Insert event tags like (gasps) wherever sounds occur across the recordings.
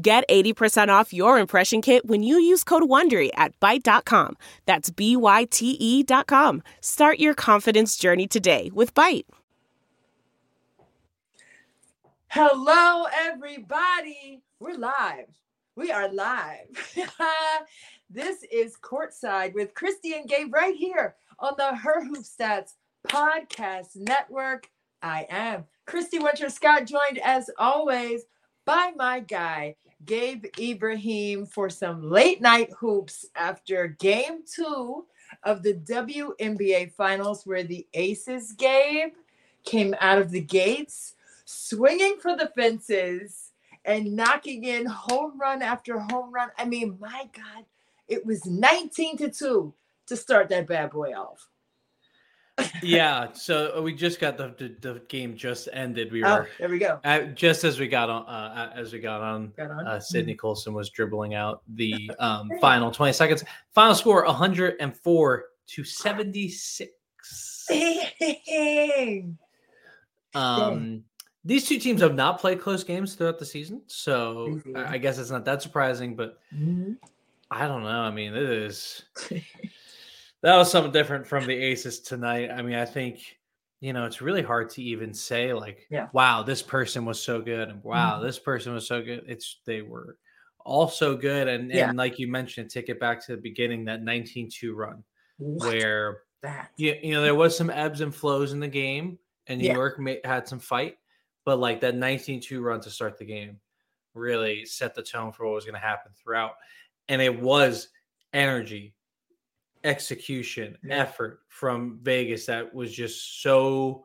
Get 80% off your impression kit when you use code WONDERY at Byte.com. That's B-Y-T-E dot com. Start your confidence journey today with Byte. Hello, everybody. We're live. We are live. (laughs) this is Courtside with Christy and Gabe right here on the Her Hoop Stats Podcast Network. I am Christy Winters-Scott, joined as always by my guy, Gabe Ibrahim for some late night hoops after game two of the WNBA finals, where the Aces, Gabe, came out of the gates swinging for the fences and knocking in home run after home run. I mean, my God, it was 19 to 2 to start that bad boy off yeah, so uh, we just got the, the, the game just ended. We oh, were there. We go. At, just as we got on, uh, as we got on, got on? Uh, Sydney mm-hmm. Colson was dribbling out the (laughs) um, final twenty seconds. Final score: one hundred and four to seventy six. Um, these two teams have not played close games throughout the season, so I, I guess it's not that surprising. But mm-hmm. I don't know. I mean, it is (laughs) that was something different from the Aces tonight. I mean, I think you know it's really hard to even say like, yeah. wow, this person was so good, and wow, mm-hmm. this person was so good. It's they were all so good, and yeah. and like you mentioned, take it back to the beginning that 19-2 run what? where that you, you know there was some ebbs and flows in the game, and New yeah. York may, had some fight, but like that 19-2 run to start the game really set the tone for what was going to happen throughout, and it was energy execution yeah. effort from Vegas that was just so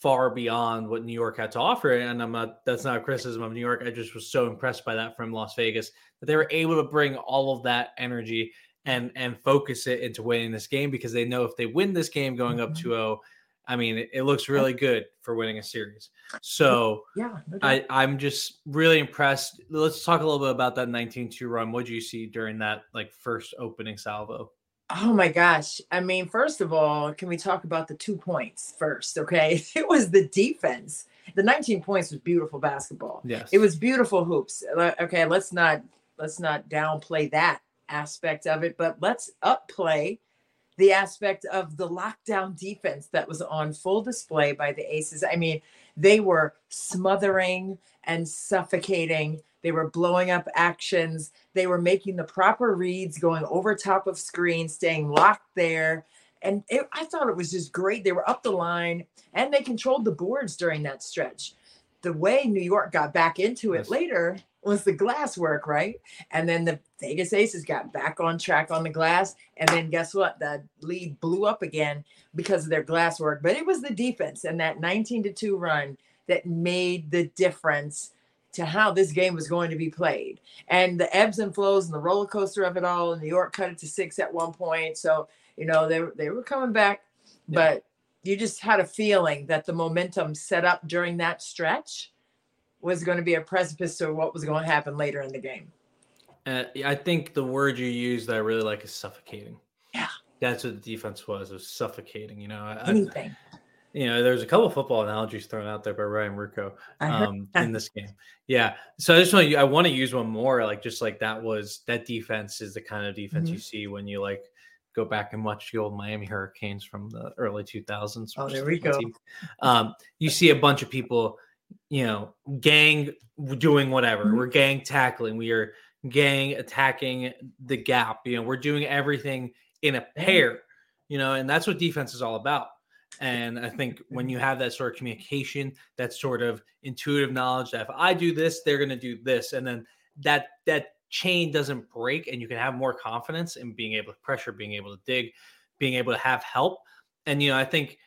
far beyond what New York had to offer. And I'm not that's not a criticism of New York. I just was so impressed by that from Las Vegas that they were able to bring all of that energy and and focus it into winning this game because they know if they win this game going up 2-0, mm-hmm. I mean it, it looks really good for winning a series. So yeah, I, I'm just really impressed. Let's talk a little bit about that 19-2 run. What did you see during that like first opening salvo? Oh my gosh. I mean, first of all, can we talk about the two points first? Okay. (laughs) It was the defense. The 19 points was beautiful basketball. Yes. It was beautiful hoops. Okay, let's not let's not downplay that aspect of it, but let's upplay the aspect of the lockdown defense that was on full display by the Aces. I mean, they were smothering and suffocating they were blowing up actions. They were making the proper reads, going over top of screen, staying locked there. And it, I thought it was just great. They were up the line and they controlled the boards during that stretch. The way New York got back into it yes. later was the glass work, right? And then the Vegas Aces got back on track on the glass. And then guess what? The lead blew up again because of their glass work. But it was the defense and that 19 to 2 run that made the difference to how this game was going to be played and the ebbs and flows and the roller coaster of it all. And New York cut it to six at one point. So, you know, they, they were coming back yeah. but you just had a feeling that the momentum set up during that stretch was going to be a precipice to what was going to happen later in the game. Uh, I think the word you use that I really like is suffocating. Yeah, that's what the defense was. It was suffocating. You know, anything. I, you know, there's a couple football analogies thrown out there by Ryan Ruocco um, in this game. Yeah. So I just want to, I want to use one more, like just like that was that defense is the kind of defense mm-hmm. you see when you like go back and watch the old Miami Hurricanes from the early 2000s. Oh, there we go. Um, you see a bunch of people, you know, gang doing whatever. Mm-hmm. We're gang tackling. We are gang attacking the gap. You know, we're doing everything in a pair. You know, and that's what defense is all about. And I think (laughs) when you have that sort of communication, that sort of intuitive knowledge that if I do this, they're going to do this, and then that that chain doesn't break, and you can have more confidence in being able to pressure, being able to dig, being able to have help. And you know, I think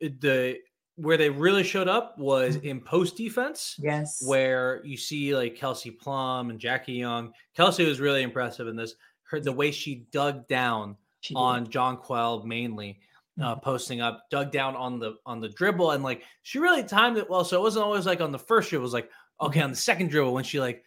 the where they really showed up was mm-hmm. in post defense. Yes. Where you see like Kelsey Plum and Jackie Young. Kelsey was really impressive in this. Her the way she dug down she on Jonquel mainly uh, posting up, dug down on the on the dribble, and like she really timed it well. So it wasn't always like on the first dribble. It was like okay, on the second dribble when she like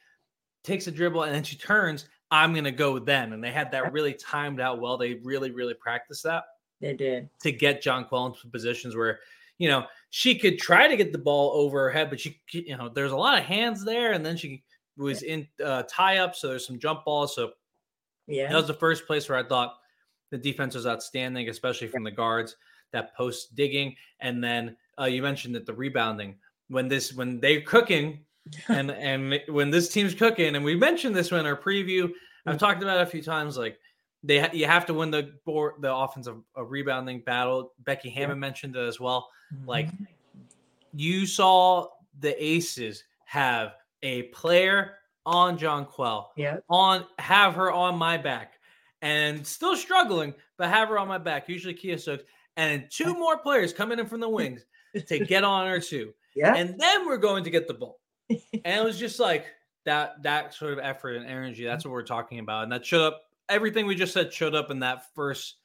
takes a dribble and then she turns, I'm gonna go then. And they had that really timed out well. They really really practiced that. They did to get Jonquel into positions where you know she could try to get the ball over her head, but she you know there's a lot of hands there, and then she was in uh, tie up, so there's some jump balls. So yeah, that was the first place where I thought the defense was outstanding, especially from the guards. That post digging, and then uh, you mentioned that the rebounding when this when they're cooking, (laughs) and and when this team's cooking, and we mentioned this in our preview. I've mm. talked about it a few times. Like they ha- you have to win the board, the offensive a rebounding battle. Becky Hammon yeah. mentioned it as well. Mm-hmm. Like you saw the Aces have a player on Jonquel, Yeah. On have her on my back and still struggling, but have her on my back. Usually Kiah Stokes, and two more players coming in from the wings to (laughs) get on her too. Yeah, and then we're going to get the ball. (laughs) and it was just like that that sort of effort and energy. That's what we're talking about, and that showed up. Everything we just said showed up in that first,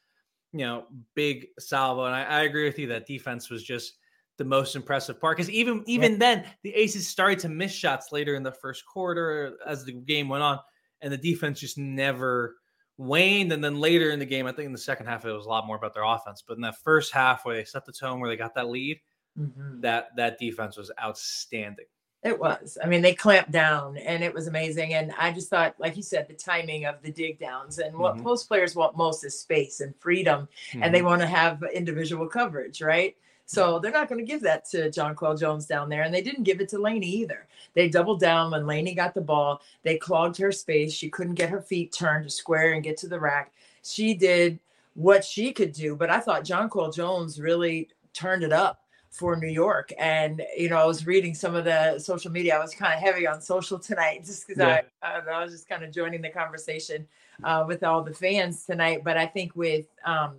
you know, big salvo. And I, I agree with you that defense was just the most impressive part because even even yeah. then the Aces started to miss shots later in the first quarter as the game went on, and the defense just never waned. And then later in the game, I think in the second half, it was a lot more about their offense. But in that first half, where they set the tone, where they got that lead, mm-hmm. that that defense was outstanding. It was. I mean, they clamped down and it was amazing. And I just thought, like you said, the timing of the dig downs and what mm-hmm. post players want most is space and freedom. Mm-hmm. And they mm-hmm. want to have individual coverage, right? So they're not going to give that to John Jonquel Jones down there. And they didn't give it to Laney either. They doubled down when Laney got the ball. They clogged her space. She couldn't get her feet turned to square and get to the rack. She did what she could do. But I thought John Jonquel Jones really turned it up for New York. And, you know, I was reading some of the social media. I was kind of heavy on social tonight (laughs) just because yeah. I, I, was just kind of joining the conversation uh, with all the fans tonight. But I think with, um,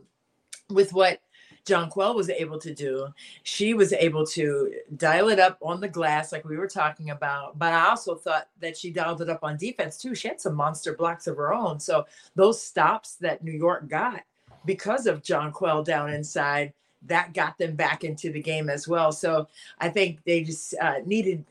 with what Jonquel was able to do. She was able to dial it up on the glass, like we were talking about. But I also thought that she dialed it up on defense too. She had some monster blocks of her own. So those stops that New York got because of Jonquel down inside, that got them back into the game as well. So I think they just uh, needed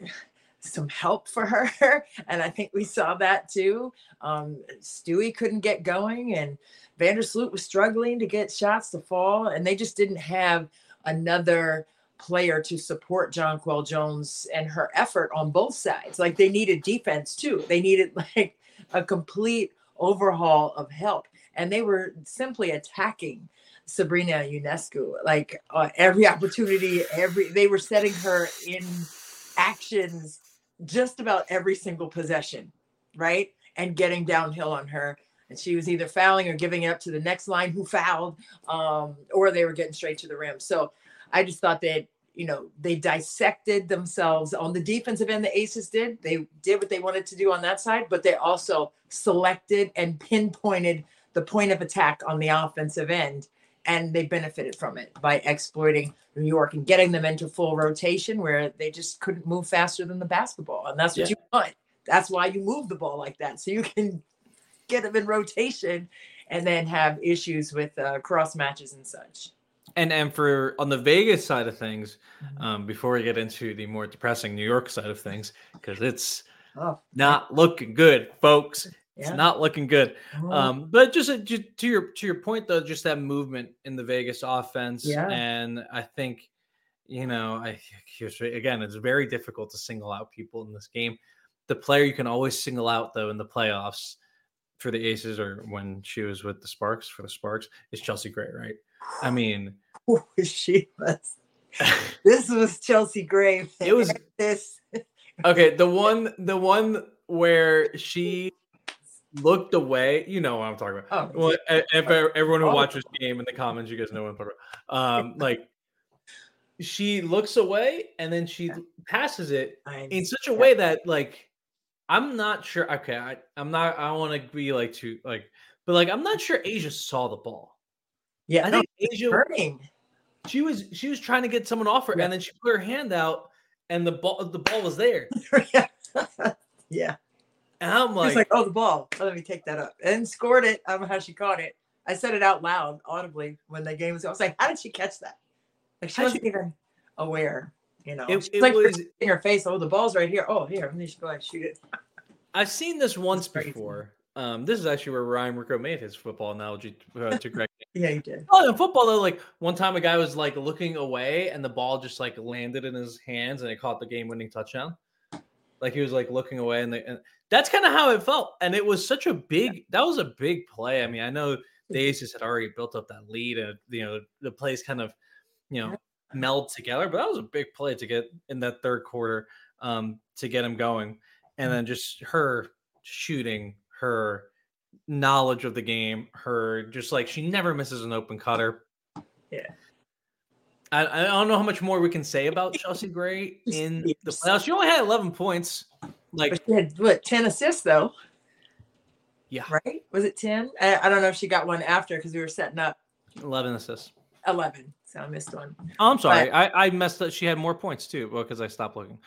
some help for her. (laughs) and I think we saw that too. Um, Stewie couldn't get going and Vandersloot was struggling to get shots to fall, and they just didn't have another player to support Jonquel Jones and her effort on both sides. Like they needed defense too. They needed (laughs) like a complete overhaul of help, and they were simply attacking Sabrina Ionescu. like uh, every opportunity. Every they were setting her in actions just about every single possession, right? And getting downhill on her and she was either fouling or giving it up to the next line who fouled, um, or they were getting straight to the rim. So I just thought that you know they dissected themselves on the defensive end. The Aces did they did what they wanted to do on that side, but they also selected and pinpointed the point of attack on the offensive end, and they benefited from it by exploiting New York and getting them into full rotation where they just couldn't move faster than the basketball, and that's what yeah. you want. That's why you move the ball like that, so you can (laughs) get them in rotation and then have issues with uh, cross matches and such. And and for on the Vegas side of things, Mhm. um, before we get into the more depressing New York side of things, because it's Oh, not looking good, folks. It's yeah. not looking good. Oh, Um, but just, uh, ju- to your to your point though, just that movement in the Vegas offense, Yeah. and I think you know, I again, it's very difficult to single out people in this game. The player you can always single out though in the playoffs for the Aces or when she was with the Sparks for the Sparks is Chelsea Gray, right? I mean, she (laughs) was. (laughs) This was Chelsea Gray. It was- this. okay, the (laughs) one the one where she looked away, you know what I'm talking about. Oh, Well, if everyone who Oh. watches the game in the comments, you guys know what I'm talking about. Um, (laughs) like she looks away and then she passes it in such a way that like I'm not sure. Okay, I, I'm not. I want to be like too like, but like I'm not sure A'ja saw the ball. yeah, I no, think A'ja burning. she was she was trying to get someone off her, Yeah. and then she put her hand out, and the ball the ball was there, (laughs) yeah. (laughs) yeah. And I'm like, like, oh, the ball. Oh, let me take that up. And scored it. I don't know how she caught it. I said it out loud, audibly, when the game was. I was like, how did she catch that? Like she wasn't even aware. You know, It- it like was- in her face. Oh, the ball's right here. Oh, here. Let me just go ahead and shoot it. I've seen this once before. Um, this is actually where Ryan Ruocco made his football analogy to, uh, to Greg. (laughs) Yeah, he did. Oh, in football though, like one time a guy was like looking away and the ball just like landed in his hands and it caught the game-winning touchdown. Like he was like looking away and, the, and that's kind of how it felt. And it was such a big. That was a big play. I mean, I know the Aces had already built up that lead and you know the plays kind of you know meld together, but that was a big play to get in that third quarter um, to get him going, and then just her shooting her knowledge of the game, her just like she never misses an open cutter. Yeah. I, I don't know how much more we can say about Chelsea Gray (laughs) in the playoffs. She only had 11 points. Like, But she had what ten assists though, yeah, right? Was it ten? I, I don't know if she got one after because we were setting up 11 assists. eleven, so I missed one. Oh, I'm sorry. I, I messed up. She had more points too. Well, because I stopped looking.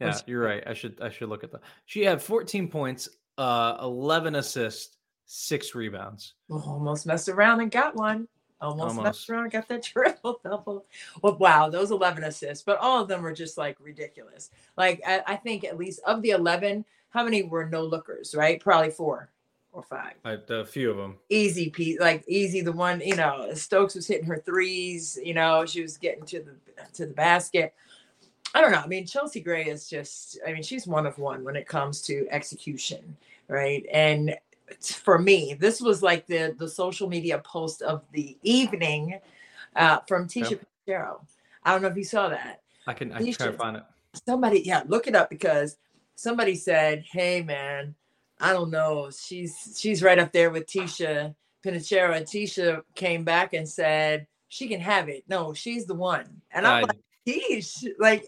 Yeah, you're right. I should I should look at that. She had 14 points, uh, 11 assists, six rebounds. Almost messed around and got one. Almost, Almost. messed around, got that (laughs) triple double. Well, wow, those eleven assists, but all of them were just like ridiculous. Like I, I think at least of the eleven, how many were no lookers? Right, probably four or five. I, a few of them. Easy piece, like easy. The one you know, Stokes was hitting her threes. You know, she was getting to the to the basket. I don't know. I mean, Chelsea Gray is just. I mean, she's one of one when it comes to execution, right? And for me, this was like the the social media post of the evening uh, from Ticha Penicheiro. I don't know if you saw that. I can I can try to find it. Somebody, yeah, look it up because somebody said, "Hey, man, I don't know. She's she's right up there with Ticha Penicheiro." And Ticha came back and said she can have it. No, she's the one. And I'm I- like, Tish, like,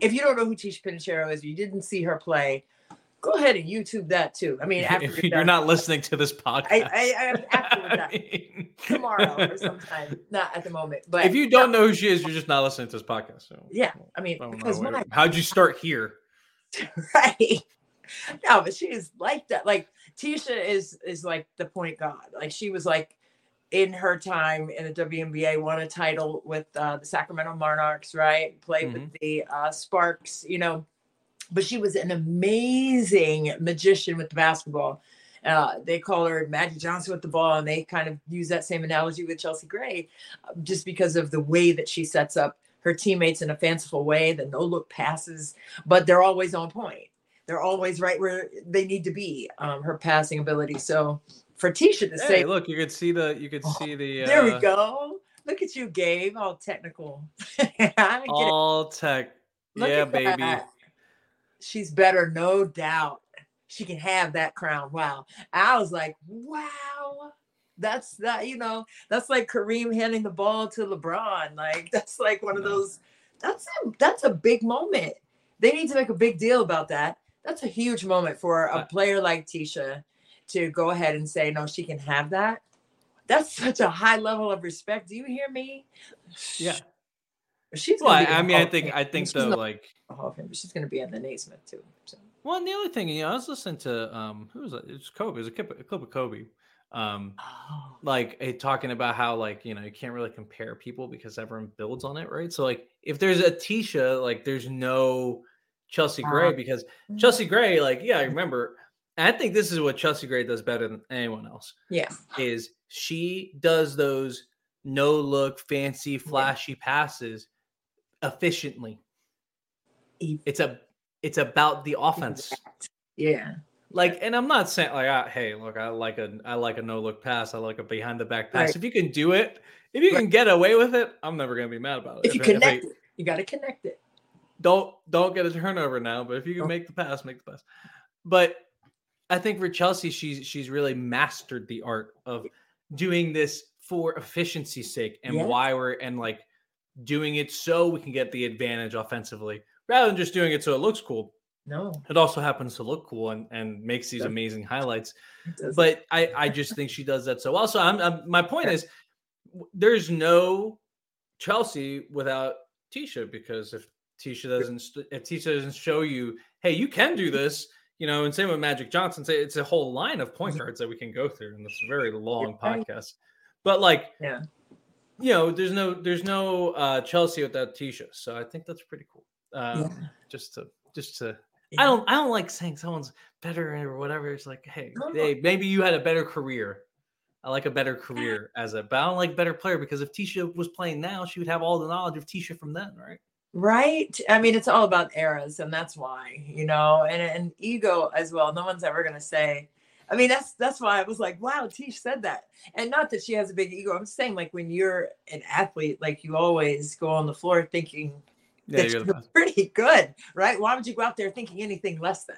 if you don't know who Ticha Penicheiro is, you didn't see her play. Go ahead and YouTube that too. I mean, after if you're done. not listening to this podcast, I, (laughs) I, I after I mean- tomorrow or (laughs) sometime, not at the moment. But if you don't know who she is, you're just not listening to this podcast. So yeah, I mean, I because my how'd you start here? (laughs) right. No, but she is like that. Like Ticha is is like the point guard. Like she was like in her time in the WNBA, won a title with uh, the Sacramento Monarchs, right? Played with the uh, Sparks, you know. But she was an amazing magician with the basketball. Uh, they call her Magic Johnson with the ball, and they kind of use that same analogy with Chelsea Gray, uh, just because of the way that she sets up her teammates in a fanciful way, the no look passes, but they're always on point. They're always right where they need to be. Um, her passing ability. So for Ticha to Hey, say, look, you could see the you could Oh, see the (laughs) there we uh, go. Look at you, Gabe, all technical. (laughs) I get it. all tech. Look yeah, baby. that. She's better, no doubt. She can have that crown. Wow. I was like, wow. That's that, you know, that's like Kareem handing the ball to LeBron. Like (laughs) that's like one of those, that's a that's a big moment. They need to make a big deal about that. That's a huge moment for a player like Ticha to go ahead and say, no, she can have that. That's such a high level of respect. Do you hear me? Yeah. She's Well, I, be I the mean, I think I think She's though, like, the Hall of Fame, but she's going to be in the Naismith too. So. well, and the other thing, you know, I was listening to um, who was it? It's Kobe. It was a clip, a clip of Kobe. Um, oh. like eh, talking about how like you know you can't really compare people because everyone builds on it, right? So like if there's a Ticha, like there's no Chelsea Gray because mm-hmm. Chelsea Gray, like yeah, I remember. I think this is what Chelsea Gray does better than anyone else. Yeah, is she does those no look, fancy, flashy yeah. passes efficiently. It's a it's about the offense. Yeah. Like, and I'm not saying like, I, hey, look, I like a I like a no look pass. I like a behind the back pass. Right. If you can do it, if you right. can get away with it, I'm never gonna be mad about it. If, if you connect if I, it, you got to connect it. Don't don't get a turnover now, but if you can oh. make the pass, make the pass. But I think for Chelsea, she's she's really mastered the art of doing this for efficiency's sake and why we're and like doing it so we can get the advantage offensively rather than just doing it so it looks cool. No, it also happens to look cool and, and makes these amazing highlights. But I, I just think she does that so well. So I'm, I'm my point is there's no Chelsea without Ticha because if Ticha doesn't if Ticha doesn't show you, hey, you can do this, you know, and same with Magic Johnson. Say it's a whole line of point mm-hmm. guards that we can go through in this very long podcast. But like, yeah, you know, there's no there's no uh Chelsea without Ticha, so I think that's pretty cool. Um, yeah. Just to just to yeah. I don't I don't like saying someone's better or whatever. It's like, hey, hey, maybe you had a better career. I like a better career as a, but I don't like better player because if Ticha was playing now, she would have all the knowledge of Ticha from then, right? Right. I mean, it's all about eras, and that's why, you know, and and ego as well. No one's ever gonna say. I mean, that's that's why I was like, wow, Tish said that, and not that she has a big ego. I'm saying like when you're an athlete, like you always go on the floor thinking yeah, you're, you're pretty good, right? Why would you go out there thinking anything less than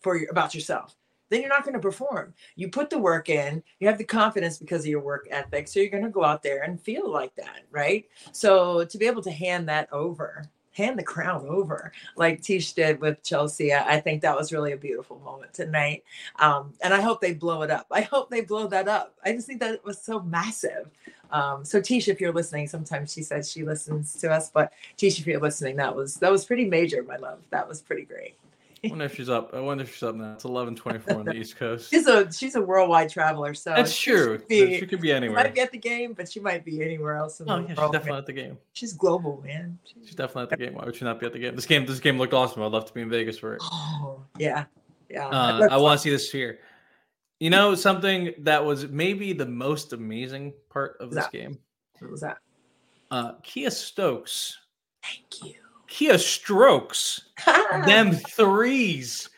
for your, about yourself? Then you're not going to perform. You put the work in, you have the confidence because of your work ethic. So you're going to go out there and feel like that, right? So to be able to hand that over, hand the crown over like Tish did with Chelsea, I think that was really a beautiful moment tonight. Um, and I hope they blow it up. I hope they blow that up. I just think that it was so massive. Um, so Tish, if you're listening, sometimes she says she listens to us, but Tish, if you're listening, that was that was pretty major, my love. That was pretty great. I wonder if she's up. I wonder if she's up now. It's eleven twenty four on the East Coast. she's a she's a worldwide traveler, so that's true. Be, she could be anywhere. She might be at the game, but she might be anywhere else. In oh, the yeah, world, she's definitely at the game. She's global, man. She's, she's definitely at the game. Why would she not be at the game? This game, this game looked awesome. I'd love to be in Vegas for it. Oh yeah, yeah. Uh, I want to see the sphere. You know something that was maybe the most amazing part of this that? game what was that? Uh, Kiah Stokes. Thank you. Kiah Strokes. (laughs) them threes.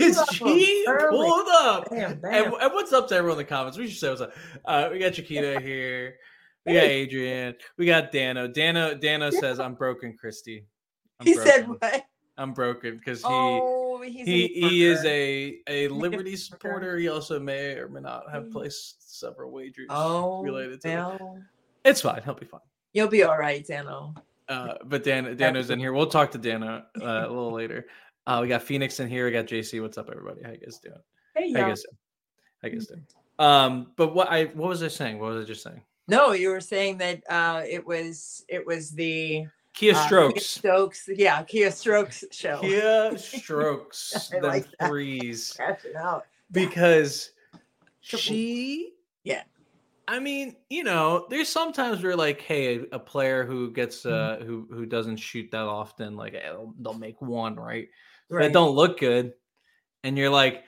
Is (laughs) she pulled up? And, and, what's up to everyone in the comments? We should say what's up. Uh, we got Chiquita (laughs) here. We got Adrian. We got Dano. Dano Dano says, "I'm broken, Christy." I'm he broken. said what? I'm broken because he oh, he he is a a Liberty supporter. He also may or may not have mm. placed several wagers oh, related to. It. It's fine. He'll be fine. You'll be all right, Dano. Uh, but Dan Dano's in here. We'll talk to Dano (laughs) uh, a little later. Uh, we got Phoenix in here. We got JC. What's up, everybody? How you guys doing? Hey, How you guys doing? How you guys doing? Um, but what I what was I saying? What was I just saying? No, you were saying that uh, it was it was the Uh, Strokes. Stokes, yeah, Kiah Strokes show. Kiah (laughs) Strokes, the like threes. (laughs) Out. Because she, yeah, I mean, you know, there's sometimes where like, hey, a player who gets uh mm-hmm. who who doesn't shoot that often, like they'll, they'll make one, right? right? That don't look good, and you're like,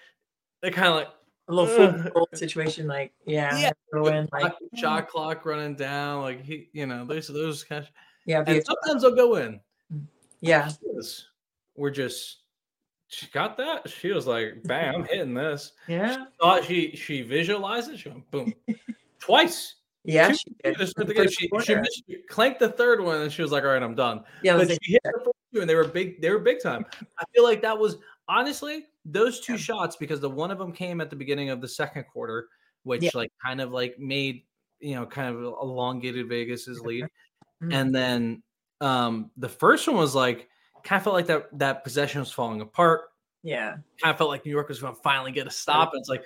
they're kind of like a little full situation, like yeah, yeah, like shot clock running down, like he, you know, there's those kind of yeah, and sometimes they'll go in. Yeah, we're just she got that. She was like, "Bam, I'm hitting this." (laughs) Yeah, she thought she she visualized it. She went boom (laughs) twice. Yeah, she, she, she, she missed, clanked the third one, and she was like, "All right, I'm done." Yeah, but she hit the first two, and they were big. They were big time. I feel like that was honestly those two yeah. shots because the one of them came at the beginning of the second quarter, which yeah. like kind of like made you know kind of elongated Vegas's lead, mm-hmm. and then um the first one was like kind of felt like that that possession was falling apart. Yeah. Kind of felt like New York was going to finally get a stop. And it's like,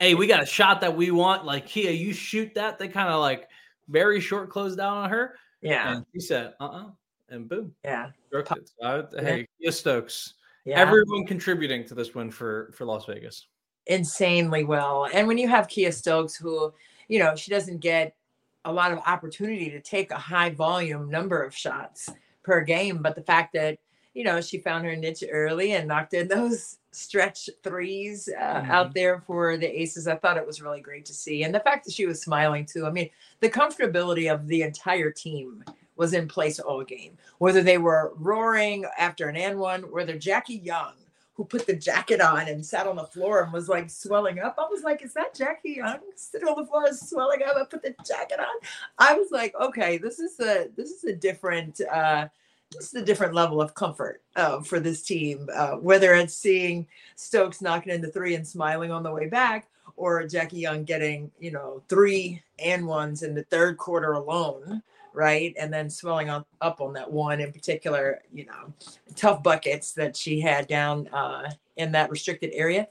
hey, we got a shot that we want. Like, Kiah, you shoot that. They kind of like very short closed down on her. Yeah. And she said, uh uh-uh. uh And boom. Yeah. So I, hey, Kiah Stokes. Yeah. Everyone contributing to this win for for Las Vegas. insanely well. And when you have Kiah Stokes, who, you know, she doesn't get a lot of opportunity to take a high volume number of shots per game, but the fact that, you know, she found her niche early and knocked in (laughs) those stretch threes uh, mm-hmm. out there for the Aces, I thought it was really great to see. And the fact that she was smiling too. I mean, the comfortability of the entire team was in place all game, whether they were roaring after an and one, whether Jackie Young who put the jacket on and sat on the floor and was like swelling up. I was like, is that Jackie Young sitting on the floor swelling up? I put the jacket on. I was like, okay, this is a this is a different uh this is a different level of comfort uh, for this team. Uh, whether it's seeing Stokes knocking in the three and smiling on the way back, or Jackie Young getting, you know, three and ones in the third quarter alone right? And then swelling on, up on that one in particular, you know, tough buckets that she had down uh, in that restricted area.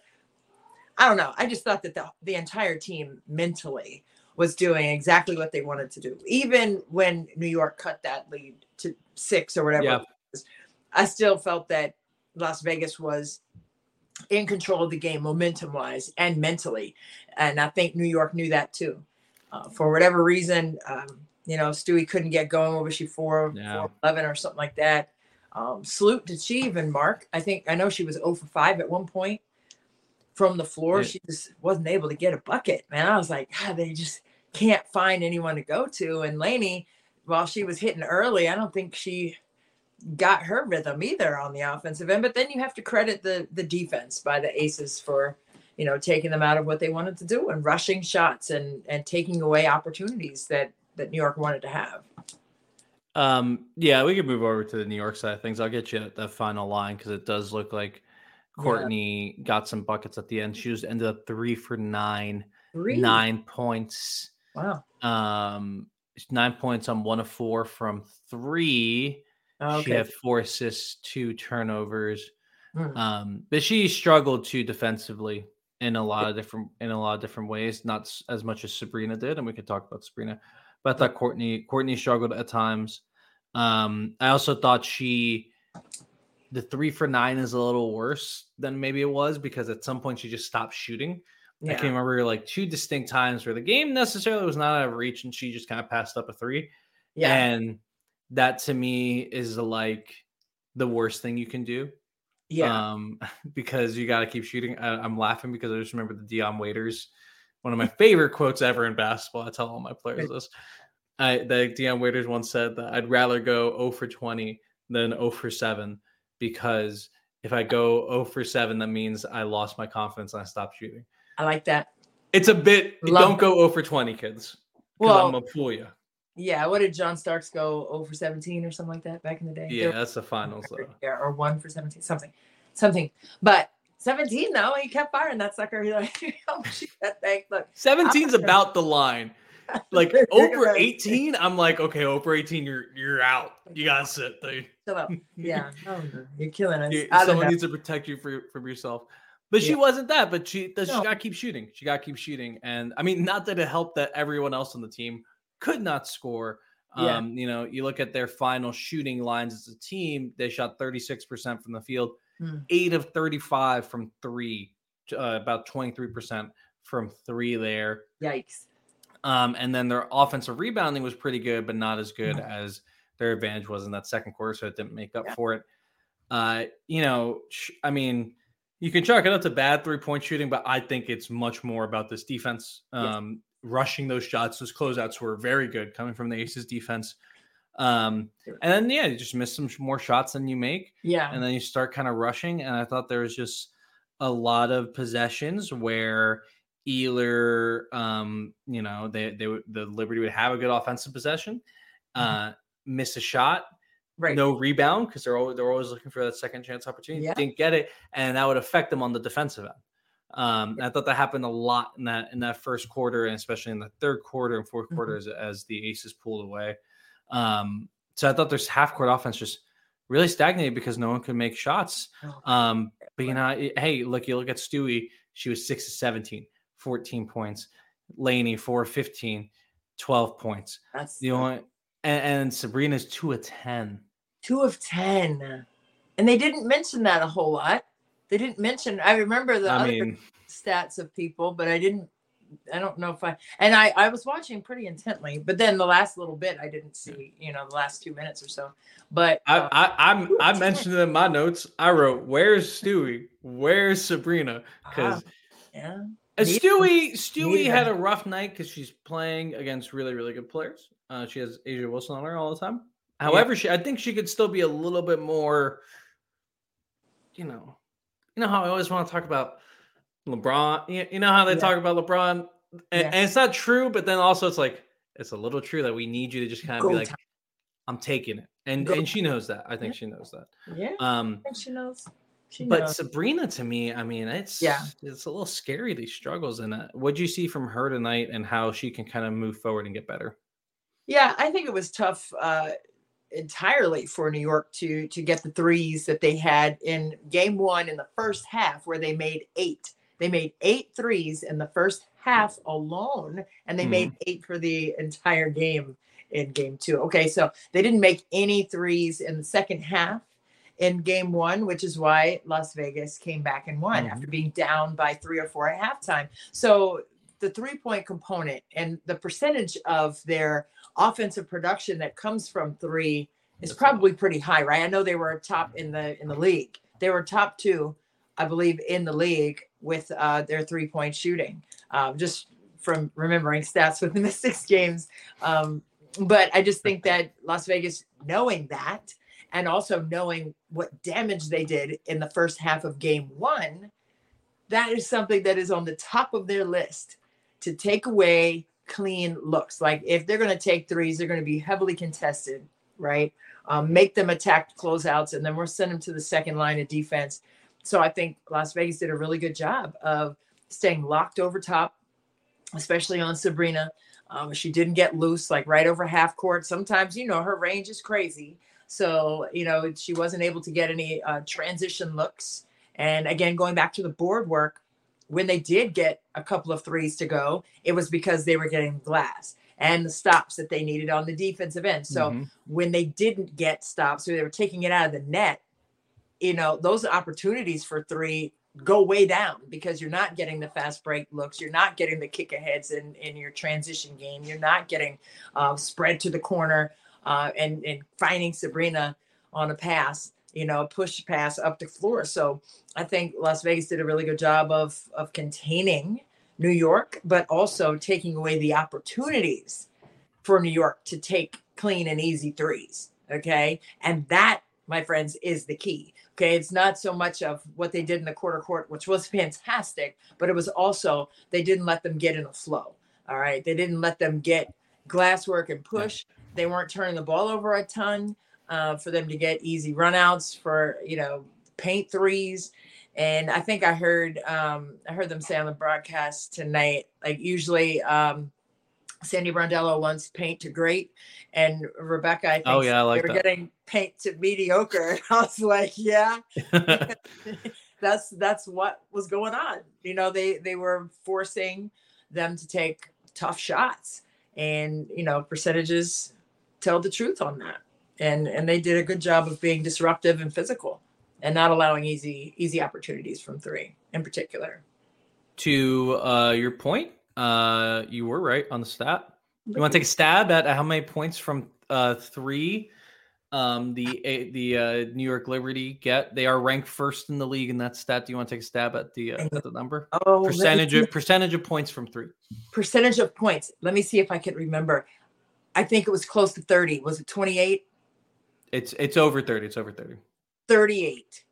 I don't know. I just thought that the, the entire team mentally was doing exactly what they wanted to do. Even when New York cut that lead to six or whatever, yeah. I still felt that Las Vegas was in control of the game, momentum wise and mentally. And I think New York knew that too. Uh, for whatever reason, um, you know, Stewie couldn't get going. What was she four, yeah. four eleven or something like that? Um, Sloot, did she even mark? I think I know she was 0 for 5 at one point from the floor. Yeah. She just wasn't able to get a bucket. Man, I was like, God, they just can't find anyone to go to. And Laney, while she was hitting early, I don't think she got her rhythm either on the offensive end. But then you have to credit the the defense by the aces for you know taking them out of what they wanted to do and rushing shots and and taking away opportunities that that New York wanted to have. Um, yeah, we could move over to the New York side of things. I'll get you the final line because it does look like Courtney yeah. got some buckets at the end. She just ended up three for nine, three? nine points. Wow. Um, nine points on one of four from three. Oh, okay. She had four assists, two turnovers. Mm. Um, but she struggled too defensively in a lot of different in a lot of different ways, not as much as Sabrina did, and we could talk about Sabrina but I thought Courtney Courtney struggled at times. Um, I also thought she the three for nine is a little worse than maybe it was because at some point she just stopped shooting. Yeah. I can remember like two distinct times where the game necessarily was not out of reach and she just kind of passed up a three. Yeah. And that to me is like the worst thing you can do. Yeah. Um, (laughs) because you got to keep shooting. I, am laughing because I just remember the Dion Waiters one of my favorite quotes ever in basketball. I tell all my players this. I the Dion Waiters once said that I'd rather go 0 for 20 than 0 for 7 because if I go 0 for 7, that means I lost my confidence and I stopped shooting. I like that. It's a bit Love don't go 0 for 20, kids. Well, I'm gonna fool you. Yeah, what did John Starks go 0 for 17 or something like that back in the day? Yeah, that's the finals though. Yeah, or 1 for 17, something. Something. But 17 though. He kept firing that sucker. He's like, (laughs) oh, shoot that thing. Look, 17's about the line. Like (laughs) over 18, I'm like, okay, over 18, you're you're out. You gotta sit there. Shut up. (laughs) Yeah. Oh, you're killing us. You, someone needs to protect you for, from yourself. But yeah. she wasn't that, but she does no. she gotta keep shooting. She gotta keep shooting. And I mean, not that it helped that everyone else on the team could not score. Yeah. Um, you know, you look at their final shooting lines as a team, they shot 36% from the field mm. eight of 35 from three, uh, about 23% from three there. Yikes. Um, and then their offensive rebounding was pretty good, but not as good mm. as their advantage was in that second quarter. So it didn't make up yeah. for it. Uh, you know, sh- I mean, you can chalk it up to bad three point shooting, but I think it's much more about this defense. Um, yes. Rushing those shots, those closeouts were very good coming from the Aces defense. Um, and then yeah, you just miss some more shots than you make. Yeah. And then you start kind of rushing. And I thought there was just a lot of possessions where either um, you know, they they the Liberty would have a good offensive possession, mm-hmm. uh, mm-hmm. miss a shot, right? No rebound because they're always they're always looking for that second chance opportunity. Yeah. Didn't get it, and that would affect them on the defensive end. Um, I thought that happened a lot in that in that first quarter, and especially in the third quarter and 4th mm-hmm. quarter as, as the Aces pulled away. Um, so I thought there's half court offense just really stagnated because no one could make shots. Oh, um, but you know, hey, look, you look at Stewie, she was six to 17, 14 points. Laney, four 15, 12 points. That's the only, and, and Sabrina's two of 10. Two of 10. And they didn't mention that a whole lot. They didn't mention, I remember the I other mean, stats of people, but I didn't. I don't know if I and I I was watching pretty intently, but then the last little bit I didn't see. You know, the last two minutes or so. But I uh, I I'm, (laughs) I mentioned in my notes. I wrote, "Where's Stewie? Where's Sabrina?" Because ah, yeah. Stewie Stewie had a rough night because she's playing against really really good players. Uh, she has A'ja Wilson on her all the time. However, yeah. she I think she could still be a little bit more. You know, you know how I always want to talk about LeBron. You know how they yeah. talk about LeBron, and, yeah. and, it's not true, but then also it's like it's a little true that we need you to just kind of Go be like, time. "I'm taking it," and Go and she knows that. I think she knows that. Yeah, um, she knows. She but knows. Sabrina, to me, I mean, it's yeah, it's a little scary these struggles. And what do you see from her tonight, and how she can kind of move forward and get better? Yeah, I think it was tough. Uh, entirely for New York to to get the threes that they had in game 1 in the first half where they made 8. They made eight threes in the first half alone and they mm. made 8 for the entire game in game 2. Okay, so they didn't make any threes in the second half in game 1, which is why Las Vegas came back and won mm. after being down by 3 or 4 at halftime. So the three-point component and the percentage of their offensive production that comes from three is probably pretty high, right? I know they were top in the in the league. They were top two, I believe, in the league with uh, their three point shooting. Um, just from remembering stats (laughs) within the six games, um, but I just think that Las Vegas, knowing that, and also knowing what damage they did in the first half of Game One, that is something that is on the top of their list to take away clean looks. Like if they're going to take threes, they're going to be heavily contested, right? Um, make them attack closeouts, and then we'll send them to the second line of defense. So I think Las Vegas did a really good job of staying locked over top, especially on Sabrina. Um, she didn't get loose like right over half court. Sometimes, you know, her range is crazy. So, you know, she wasn't able to get any uh, transition looks. And again, going back to the board work, when they did get a couple of threes to go, it was because they were getting glass and the stops that they needed on the defensive end. So mm-hmm. when they didn't get stops, or they were taking it out of the net, you know, those opportunities for three go way down because you're not getting the fast break looks, you're not getting the kick aheads in, in your transition game, you're not getting uh, spread to the corner uh, and, and finding Sabrina on a pass you know, push pass up the floor. So I think Las Vegas did a really good job of of containing New York, but also taking away the opportunities for New York to take clean and easy threes. Okay. And that, my friends, is the key. Okay. It's not so much of what they did in the quarter court, which was fantastic, but it was also they didn't let them get in a flow. All right. They didn't let them get glass work and push. They weren't turning the ball over a ton uh, for them to get easy runouts for you know paint threes. And I think I heard um, I heard them say on the broadcast tonight, like usually um, Sandy Brondello wants paint to great, and Rebecca, I think oh yeah, I like they were that. getting paint to mediocre. (laughs) And I was like, yeah, (laughs) that's that's what was going on. You know, they they were forcing them to take tough shots, and you know, percentages tell the truth on that and and they did a good job of being disruptive and physical and not allowing easy easy opportunities from three in particular to uh, your point uh, you were right on the stat you want to take a stab at how many points from uh, three um, the the uh, New York Liberty get. They are ranked first in the league in that stat. Do you want to take a stab at the uh, at the number? Oh, percentage of percentage of points from three. Percentage of points. Let me see if I can remember. I think it was close to thirty. Was it twenty eight? It's it's over 30. It's over 30. 38.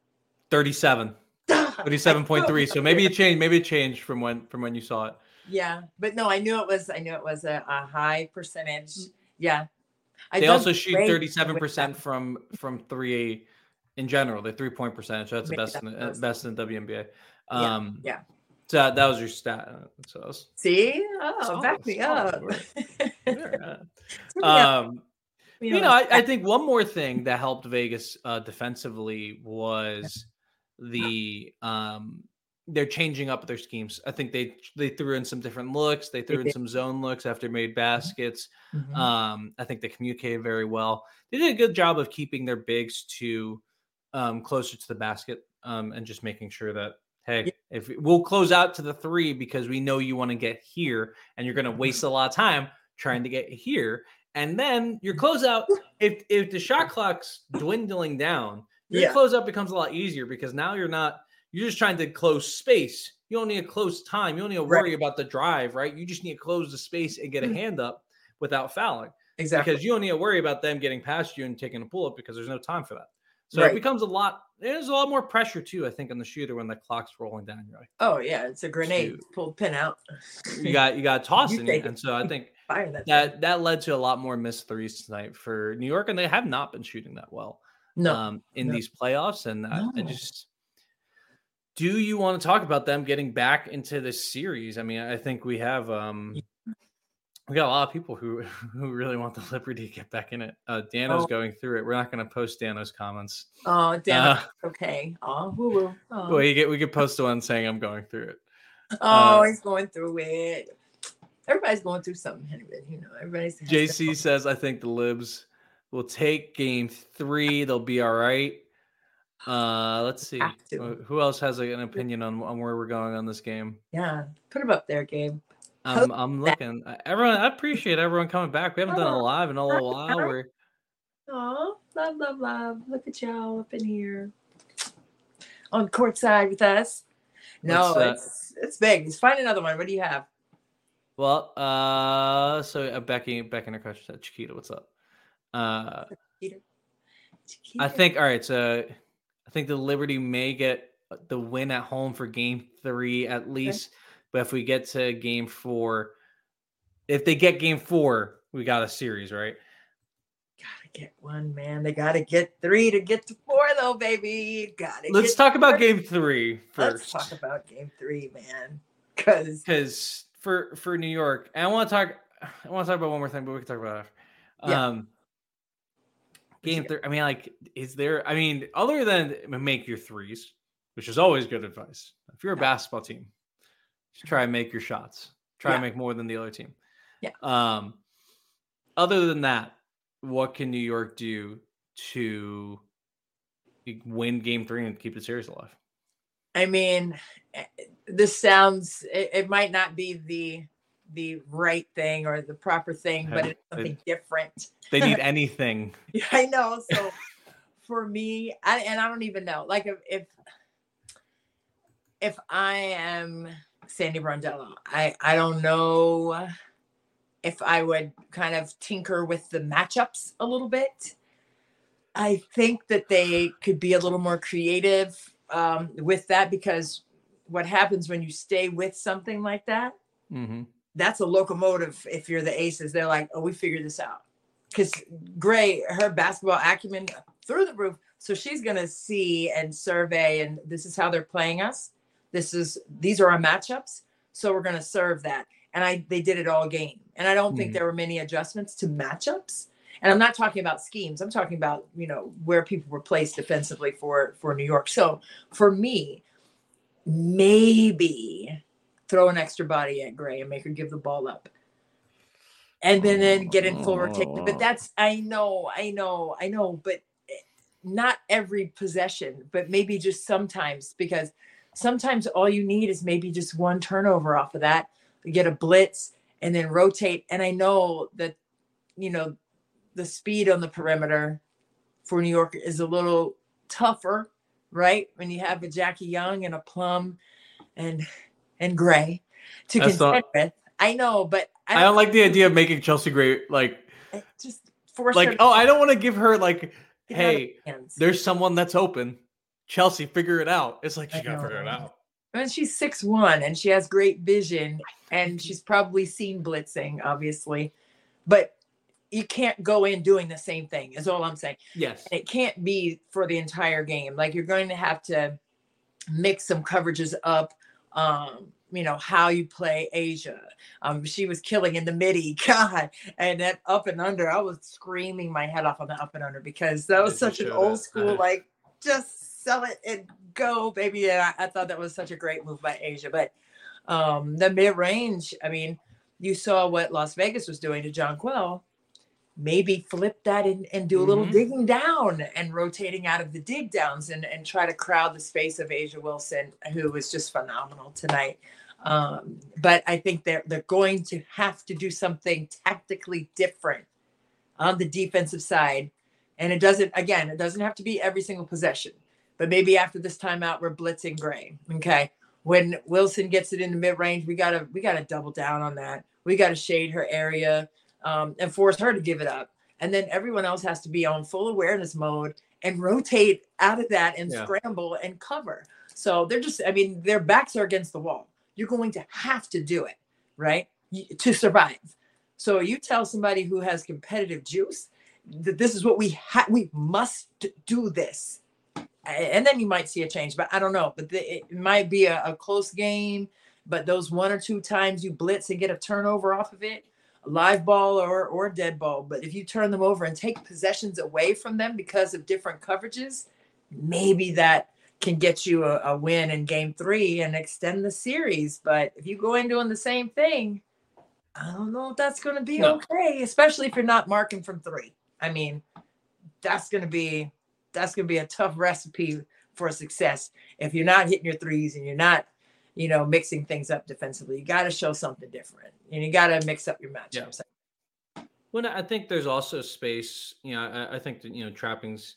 37. (laughs) 37.3. so maybe it changed. Maybe it changed from when from when you saw it. Yeah, but no, I knew it was. I knew it was a, a high percentage. Yeah. I they also shoot 37% from from three in general. The three point percentage. That's the best in the, best in WNBA. Um, yeah. yeah. So that, that was your stat. So was, see, oh, back (laughs) me up. um, you know, I, I, think one more thing that helped Vegas uh, defensively was the um they're changing up their schemes. I think they they threw in some different looks. They threw in some zone looks after made mm-hmm. baskets. Mm-hmm. Um, I think they communicated very well. They did a good job of keeping their bigs to um, closer to the basket um, and just making sure that hey, yeah. if we'll close out to the three because we know you want to get here and you're going to waste a lot of time trying to get here. And then your closeout, if if the shot clock's dwindling down, your yeah. closeout becomes a lot easier because now you're not you're just trying to close space. You don't need to close time. You don't need to worry right. about the drive, right? You just need to close the space and get a mm-hmm. hand up without fouling. Exactly. Because you don't need to worry about them getting past you and taking a pull up because there's no time for that. So right. it becomes a lot. There's a lot more pressure too, I think, on the shooter when the clock's rolling down. You're like, oh yeah, it's a grenade. Shoot. Pull pin out. you got you got (laughs) tossing it, and so I think (laughs) that that, that led to a lot more missed threes tonight for New York, and they have not been shooting that well. No, um, in no. these playoffs, and no. I, I just do you want to talk about them getting back into this series? I mean, I think we have um we got a lot of people who (laughs) who really want the Liberty to get back in it. Uh, Dano's oh. going through it. We're not going to post Dano's comments. Oh, Dan. Uh, (laughs) okay. Oh, woo woo. Oh. Well, you get we could post the one saying I'm going through it. Oh, uh, he's going through it. Everybody's going through something, anyway. You know, everybody's. JC says I think the Libs will take Game Three. They'll be all right. Uh, let's see. Who else has an opinion on, on where we're going on this game? Yeah, put him up there, Gabe. Um, I'm looking. Uh, everyone, I appreciate everyone coming back. We haven't done a oh, live in a little while. (laughs) We're oh, love, love, love. Look at y'all up in here on Courtside with us. No, it's it's big. Let's find another one. What do you have? Well, uh, so uh, Becky, Becky and her said, Chiquita, what's up? Uh, Chiquita. Chiquita. I think. All right, so I think the Liberty may get the win at home for Game Three at least. Okay but if we get to game four, if they get game four, we got a series, right? Gotta get one, man. They gotta get three to get to four, though, baby. Gotta. Let's talk about game three first. Let's talk about game three, man. Because because for for New York, and I want to talk. I want to talk about one more thing, but we can talk about it. Yeah. Um, game three. I mean, like, is there? I mean, other than make your threes, which is always good advice. If you're a basketball team, try and make your shots. Try yeah. and make more than the other team. Yeah. Um, other than that, what can New York do to win game three and keep the series alive? I mean, eh, this sounds it, it might not be the the right thing or the proper thing, but it's something they, different. They need (laughs) anything. yeah, I know. So for me, I, and I don't even know, like if if if I am Sandy Brondello. I I don't know if I would kind of tinker with the matchups a little bit. I think that they could be a little more creative um, with that because what happens when you stay with something like that, mm-hmm. That's a locomotive. If you're the Aces, they're like, oh, we figured this out. Because Gray, her basketball acumen through the roof. So she's going to see and survey, and this is how they're playing us. This is these are our matchups, so we're going to serve that. And I they did it all game, and I don't mm think mm-hmm. there were many adjustments to matchups. And I'm not talking about schemes. I'm talking about you know where people were placed defensively for for New York. So for me, maybe throw an extra body at Gray and make her give the ball up and then, then get in full rotation. But oh. that's I know, I know, I know, but not every possession, but maybe just sometimes because sometimes all you need is maybe just one turnover off of that to get a blitz and then rotate. And I know that, you know, the speed on the perimeter for New York is a little tougher, right? When you have a Jackie Young and a Plum and and Gray to That's contend not, with. I know, but I don't, I don't like the idea of making Chelsea Gray like uh, just force like oh I don't want to give her like hey there's someone that's open Chelsea, figure it out. It's like she got to figure it out. And she's six one and she has great vision and she's probably seen blitzing, obviously. But you can't go in doing the same thing, is all I'm saying. Yes. it can't be for the entire game. Like you're going to have to mix some coverages up. Um, you know how you play A'ja. Um, she was killing in the midi, (laughs) God, and that up and under. I was screaming my head off on the up and under because that was such an old (laughs) school, like just sell it and go, baby. And I, I thought that was such a great move by A'ja. But um, the mid range, I mean, you saw what Las Vegas was doing to Jonquel. Maybe flip that and, and do a little mm-hmm. digging down and rotating out of the dig downs and, and try to crowd the space of A'ja Wilson, who was just phenomenal tonight. Um, but I think they're they're going to have to do something tactically different on the defensive side. And it doesn't, again, it doesn't have to be every single possession, but maybe after this timeout, we're blitzing Gray. Okay. When Wilson gets it in the mid range, we gotta we gotta double down on that. We gotta shade her area um, and force her to give it up. And then everyone else has to be on full awareness mode and rotate out of that and yeah. scramble and cover. So they're just, I mean, their backs are against the wall. You're going to have to do it, right? To survive. So you tell somebody who has competitive juice that this is what we have, we must do this. And then you might see a change, but I don't know. But the, it might be a, a close game. But those one or two times you blitz and get a turnover off of it, live ball or or dead ball. But if you turn them over and take possessions away from them because of different coverages, maybe that can get you a, a win in game three and extend the series. But if you go in doing the same thing, I don't know if that's going to be no. okay, especially if you're not marking from three. I mean, that's going to be that's going to be a tough recipe for success if you're not hitting your threes and you're not you know, mixing things up defensively. You got to show something different, and you got to mix up your matchups. Yeah. Well, I think there's also space. You know, I, I think that you know trapping's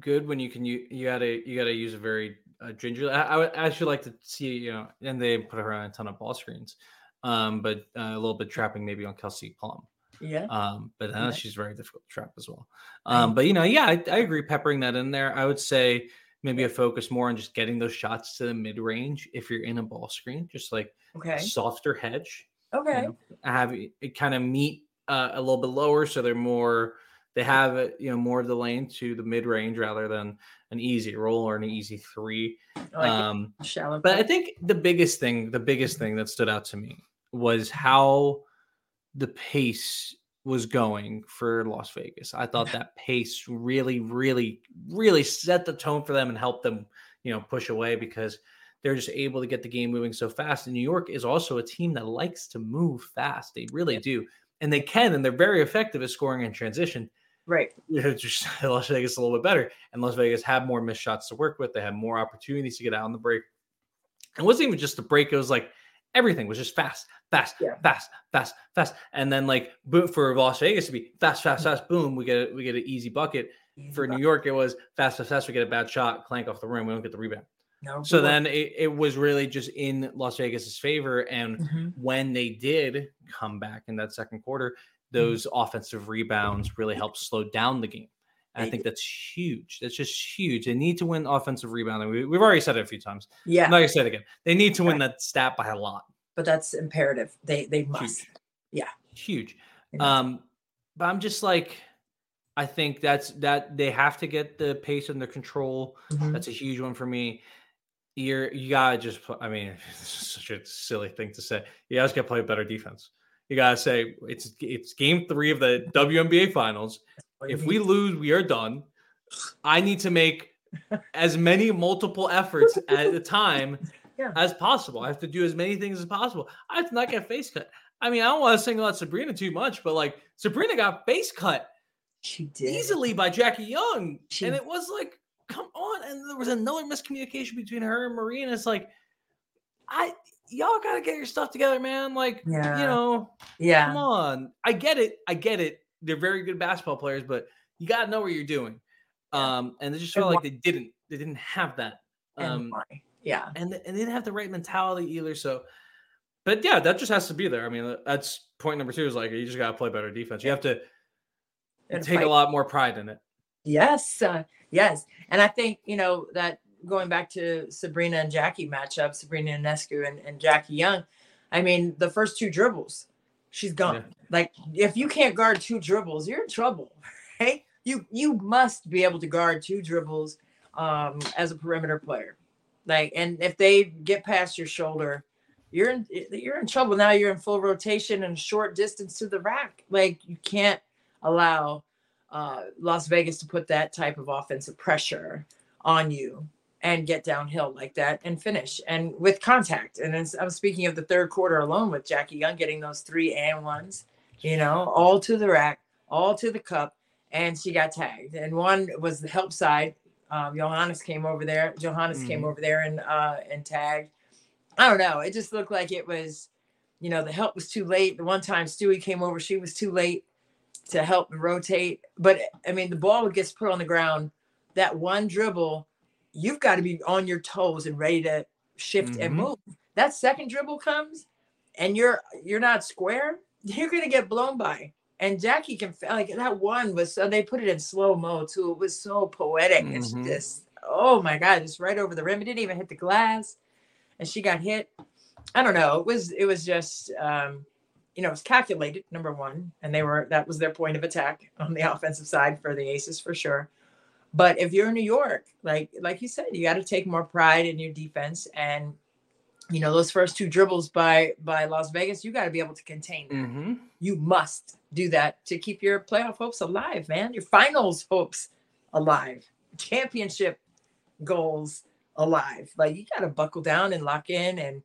good when you can you you gotta you gotta use a very uh, gingerly. I, I would actually like to see you know, and they put her on a ton of ball screens, um, but uh, a little bit trapping maybe on Kelsey Plum. Yeah. Um, but uh, yeah. she's very difficult to trap as well. Um, but you know, yeah, I, I agree. Peppering that in there, I would say maybe a focus more on just getting those shots to the mid range if you're in a ball screen, just like okay. softer hedge. Okay. You know, have it kind of meet uh, a little bit lower, so they're more they have it, you know, more of the lane to the mid range rather than an easy roll or an easy three. Like um, shallow. But I think the biggest thing, the biggest thing that stood out to me was how the pace was going for Las Vegas. I thought that pace really, really, really set the tone for them and helped them, you know, push away because they're just able to get the game moving so fast. And New York is also a team that likes to move fast. They really do. And they can, and they're very effective at scoring in transition. Right. (laughs) Just (laughs) Las Vegas a little bit better. And Las Vegas had more missed shots to work with. They had more opportunities to get out on the break. It wasn't even just the break. It was like everything was just fast, fast, yeah. fast, fast, fast, and then like boom for Las Vegas to be fast, fast, fast, boom, we get we get an easy bucket. Easy for bucket. New York, it was fast, fast, fast. We get a bad shot, clank off the rim, we don't get the rebound. No, so then it, it was really just in Las Vegas's favor. And mm-hmm. when they did come back in that second quarter, mm-hmm. those mm-hmm. offensive rebounds really helped slow down the game. I think that's huge. That's just huge. They need to win offensive rebounding. We, have already said it a few times. Yeah. I'm not say it again. They need to win that stat by a lot. But that's imperative. They they must. Huge. Yeah. Huge. Um, but I'm just like, I think that's that they have to get the pace under control. Mm-hmm. That's a huge one for me. You're you gotta just. I mean, (laughs) it's such a silly thing to say. You guys gotta play better defense. You gotta say it's it's game three of the WNBA finals if we lose, we are done. I need to make (laughs) as many multiple efforts at a time (laughs) yeah. as possible. I have to do as many things as possible. I have to not get face cut. I mean, I don't want to single out Sabrina too much, but like Sabrina got face cut she did easily by Jackie Young. She... And it was like, come on. And there was another miscommunication between her and Marie. And it's like, I y'all gotta get your stuff together, man. Like, yeah. you know, yeah, come on. I get it. I get it they're very good basketball players, but you got to know what you're doing. Um, and they just felt like they didn't. They didn't have that. Um, yeah, and and they didn't have the right mentality either. So, but yeah, that just has to be there. I mean, that's point number two. Is like you just got to play better defense. You have to and take fight. a lot more pride in it. Yes, uh, yes, and I think you know that going back to Sabrina and Jackie matchup, Sabrina Ionescu and, and Jackie Young. I mean, the first two dribbles, she's gone. Yeah. Like if you can't guard two dribbles, you're in trouble, (laughs) right? You you must be able to guard two dribbles um, as a perimeter player. Like, and if they get past your shoulder, you're in you're in trouble. Now you're in full rotation and short distance to the rack. Like you can't allow uh, Las Vegas to put that type of offensive pressure on you and get downhill like that and finish and with contact. And I'm speaking of the third quarter alone with Jackie Young getting those three and ones, you know, all to the rack, all to the cup, and she got tagged. And one was the help side. Um, Johannes came over there. Johannes mm-hmm. came over there and uh, and tagged. I don't know. It just looked like it was, you know, the help was too late. The one time Stewie came over, she was too late to help and rotate. But I mean, the ball gets put on the ground. That one dribble, you've got to be on your toes and ready to shift mm-hmm. and move. That second dribble comes, and you're you're not square. You're gonna get blown by. And Jackie can feel like that one was so they put it in slow mo too. It was so poetic. Mm-hmm. It's just oh my god, it's right over the rim. It didn't even hit the glass, and she got hit. I don't know. It was it was just um, you know, it was calculated, number one, and they were that was their point of attack on the (laughs) offensive side for the Aces for sure. But if you're in New York, like like you said, you got to take more pride in your defense, and you know those first two dribbles by by Las Vegas, you got to be able to contain. Mm-hmm. You must do that to keep your playoff hopes alive, man. Your finals hopes alive, championship goals alive. Like you got to buckle down and lock in, and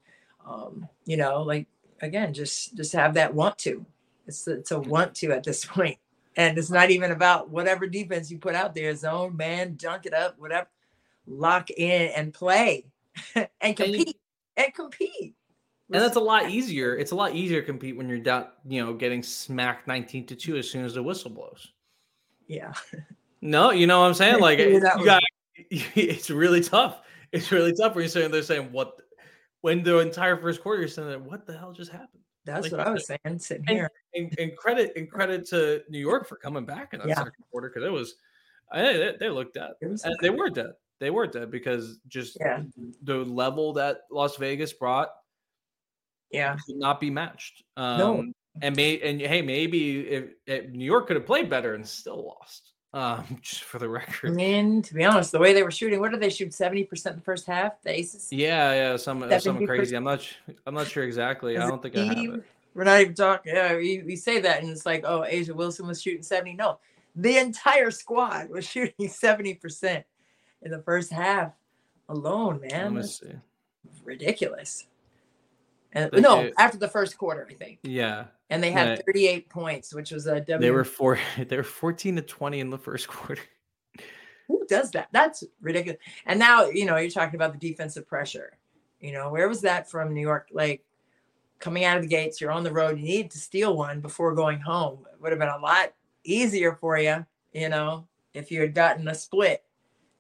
um, you know, like again, just just have that want to. It's it's a want to at this (laughs) point, and it's not even about whatever defense you put out there. Zone, man, junk it up, whatever. Lock in and play, (laughs) and compete and, and compete. And that's a lot easier. It's a lot easier to compete when you're down, you know, getting smacked 19 to 2 as soon as the whistle blows. Yeah. No, you know what I'm saying? Like (laughs) got (laughs) it's really tough. It's really tough when you're saying they're saying what when the entire first quarter you're saying what the hell just happened? That's like, what I was saying sitting and, here. And, and, credit and credit to New York for coming back in that yeah. second quarter because it was I, they, they looked at they were dead. They were dead because just yeah. the level that Las Vegas brought yeah could not be matched. Um, no. And may and hey, maybe if, if New York could have played better and still lost. Um, (laughs) just for the record. I mean, to be honest, the way they were shooting, what did they shoot? Seventy percent in the first half. The Aces. Yeah, yeah, some something crazy. I'm not. I'm not sure exactly. I don't think I have it. We're not even talking. Yeah, we, we say that, and it's like, oh, A'ja Wilson was shooting seventy. No, the entire squad was (laughs) shooting seventy percent in the first half alone. Man, Let me see. ridiculous. And, no, after the first quarter, I think. Yeah. And they had yeah. 38 points, which was a W. They were four. (laughs) They were 14 to 20 in the first (laughs) quarter. Who does that? That's ridiculous. And now you know you're talking about the defensive pressure. You know where was that from? New York, like coming out of the gates, you're on the road. You need to steal one before going home. It would have been a lot easier for you, you know, if you had gotten a split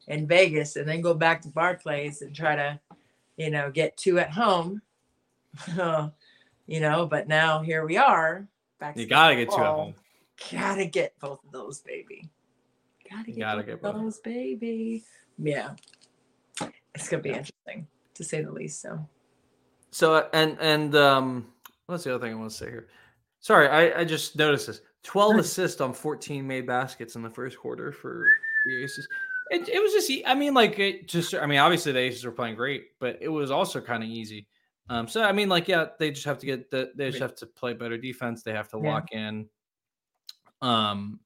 in Vegas and then go back to Barclays and try to, you know, get two at home (laughs) oh, you know, but now here we are. Back you gotta get two at home. Gotta get both of those, baby. Gotta get, gotta get those, baby. Yeah, it's gonna be interesting to say the least. So, so and and um, what's the other thing I want to say here? Sorry, I I just noticed this. Twelve assists on fourteen made baskets in the first quarter for the Aces. It, it was just, I mean, like it just, I mean, obviously the Aces were playing great, but it was also kind of easy. Um, so I mean, like, yeah, they just have to get the, they just have to play better defense. They have to lock yeah. in, um,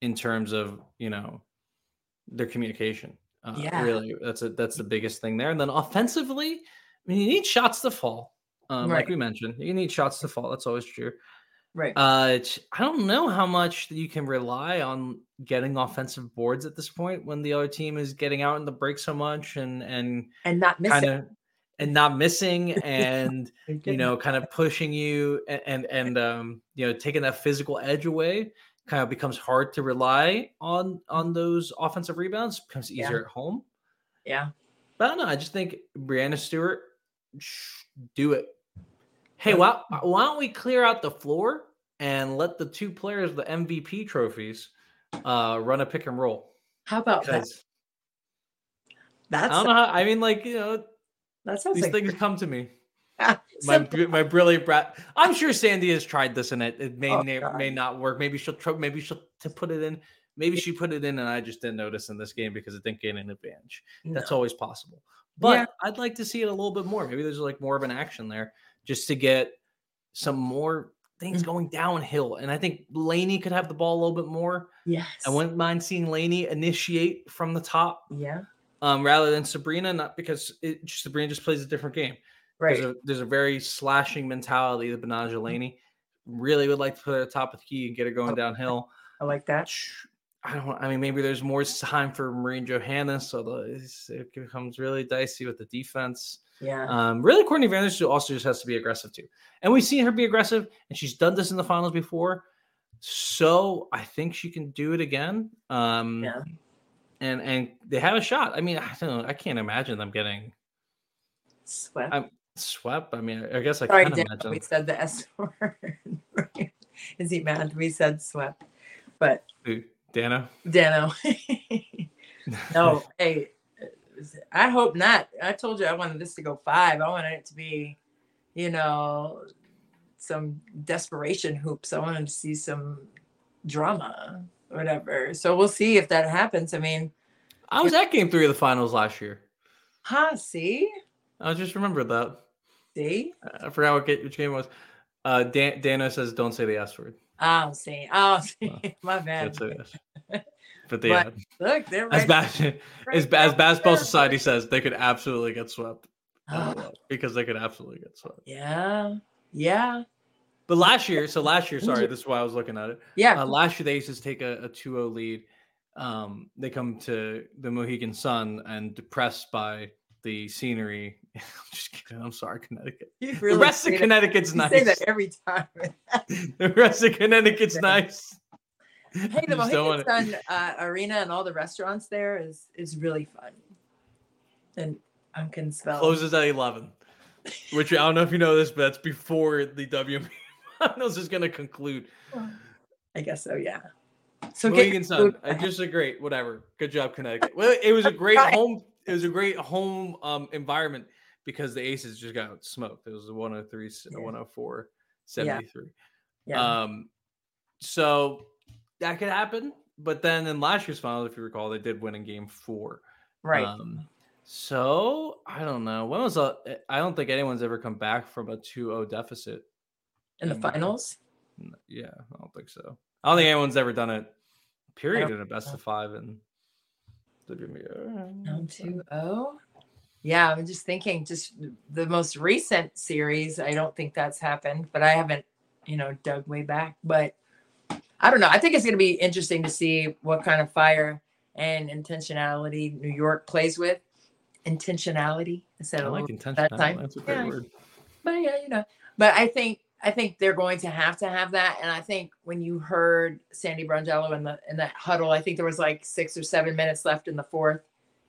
in terms of you know their communication. Uh, yeah, really, that's a that's the biggest thing there. And then offensively, I mean, you need shots to fall. Um, right. like we mentioned, you need shots to fall. That's always true. Right. Uh, I don't know how much you can rely on getting offensive boards at this point when the other team is getting out in the break so much and and and not missing. Kind of, and not missing (laughs) and you know kind of pushing you and, and and um you know taking that physical edge away kind of becomes hard to rely on on those offensive rebounds becomes easier yeah. at home. Yeah. But i don't know i just think Breanna Stewart do it. Hey why, why don't we clear out the floor and let the two players the mvp trophies uh run a pick and roll? How about that? That's i don't know how, i mean like you know that sounds These like things come to me. (laughs) my my brilliant brat. I'm sure Sandy has tried this and it, it may oh, may not work. Maybe she'll try. Maybe she'll to put it in. Maybe she put it in and I just didn't notice in this game because it didn't gain an advantage. No. That's always possible. But yeah. I'd like to see it a little bit more. Maybe there's like more of an action there just to get some more things mm. going downhill. And I think Laney could have the ball a little bit more. Yes. I wouldn't mind seeing Laney initiate from the top. Yeah um, rather than Sabrina, not because it, Sabrina just plays a different game. Right. There's a, there's a very slashing mentality that Betnijah Laney really would like to put her at top of the key and get her going downhill. I like that. I don't. I mean, maybe there's more time for Marine Johannes, so it becomes really dicey with the defense. Yeah. Um, really, Courtney Vandersloot also just has to be aggressive too, and we've seen her be aggressive, and she's done this in the finals before. So I think she can do it again. Um, yeah. And and they have a shot. I mean, I don't know. I can't imagine them getting swept. I'm, swept. I mean, I guess I Sorry, can imagine. We said the S (laughs) word. Is he mad? We said swept, but Dano. Dano. (laughs) no, (laughs) hey, I hope not. I told you I wanted this to go five. I wanted it to be, you know, some desperation hoops. I wanted to see some drama, whatever. So we'll see if that happens. I mean, I was at game three of the finals last year. Huh, see? I just remembered that. See? I forgot what which game was. Uh, Dan, Dano says, "Don't say the S word." Oh, see. Oh, (laughs) see. My bad. (laughs) But they but, look, they're right, as bad right as, as basketball society says, they could absolutely get swept (sighs) because they could absolutely get swept. Yeah, yeah. But last year, so last year, (laughs) sorry, this is why I was looking at it. Yeah. Uh, last year, the Aces take a, a 2-0 lead. Um, they come to the Mohegan Sun and depressed by the scenery. (laughs) I'm just kidding. I'm sorry, Connecticut. Really (laughs) the rest of Connecticut's you nice. say that every time. the rest of Connecticut's nice. Hey, the Mohegan Sun uh, Arena and all the restaurants there is is really fun. And I can spell. Closes at eleven, which I don't know if you know this, but that's before the WM (laughs) finals is going to conclude. I guess so. Yeah. So Mohegan Sun, I disagree. Whatever. Good job, Connecticut. Well, it was a (laughs) great home it was a great home um, environment because the Aces just got smoked. It was a 103, yeah. 104, 73. Yeah. yeah. Um, so that could happen. But then in last year's final, if you recall, they did win in game four. Right. Um, so I don't know. When was a? I don't think anyone's ever come back from a 2-0 deficit in the uh, finals. Yeah, I don't think so. I don't think anyone's ever done it. Period in a best of five and down 2 0. Yeah, I'm just thinking, just the most recent series. I don't think that's happened, but I haven't, you know, dug way back. But I don't know. I think it's going to be interesting to see what kind of fire and intentionality New York plays with. Intentionality. I said I like intentionality. That time. That's a great yeah. word. But yeah, you know. But I think I think they're going to have to have that. And I think when you heard Sandy Brondello in the in that huddle, I think there was like six or seven minutes left in the fourth,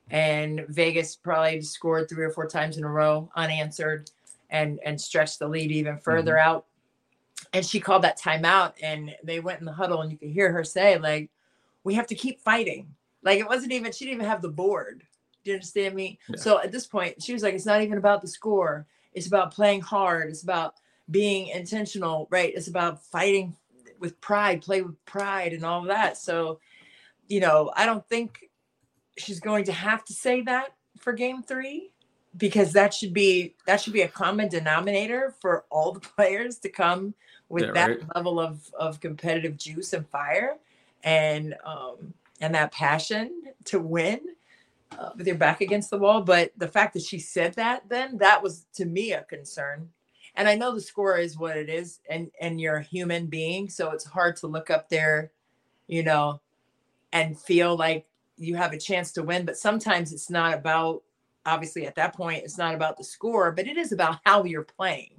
and Vegas probably scored three or four times in a row unanswered, and and stretched the lead even further mm-hmm. out. And she called that timeout, and they went in the huddle, and you could hear her say like, "We have to keep fighting." Like it wasn't even she didn't even have the board. Do you understand me? Yeah. So at this point, she was like, "It's not even about the score. It's about playing hard. It's about." Being intentional, right? It's about fighting with pride, play with pride, and all of that. So, you know, I don't think she's going to have to say that for game three because that should be that should be a common denominator for all the (laughs) players to come with yeah, that right. level of of competitive juice and fire and um and that passion to win uh, with your back against the wall but the fact that she said that then that was to me a concern and I know the score is what it is, and and you're a human being, so it's hard to look up there, you know, and feel like you have a chance to win. But sometimes it's not about obviously at that point it's not about the score, but it is about how you're playing,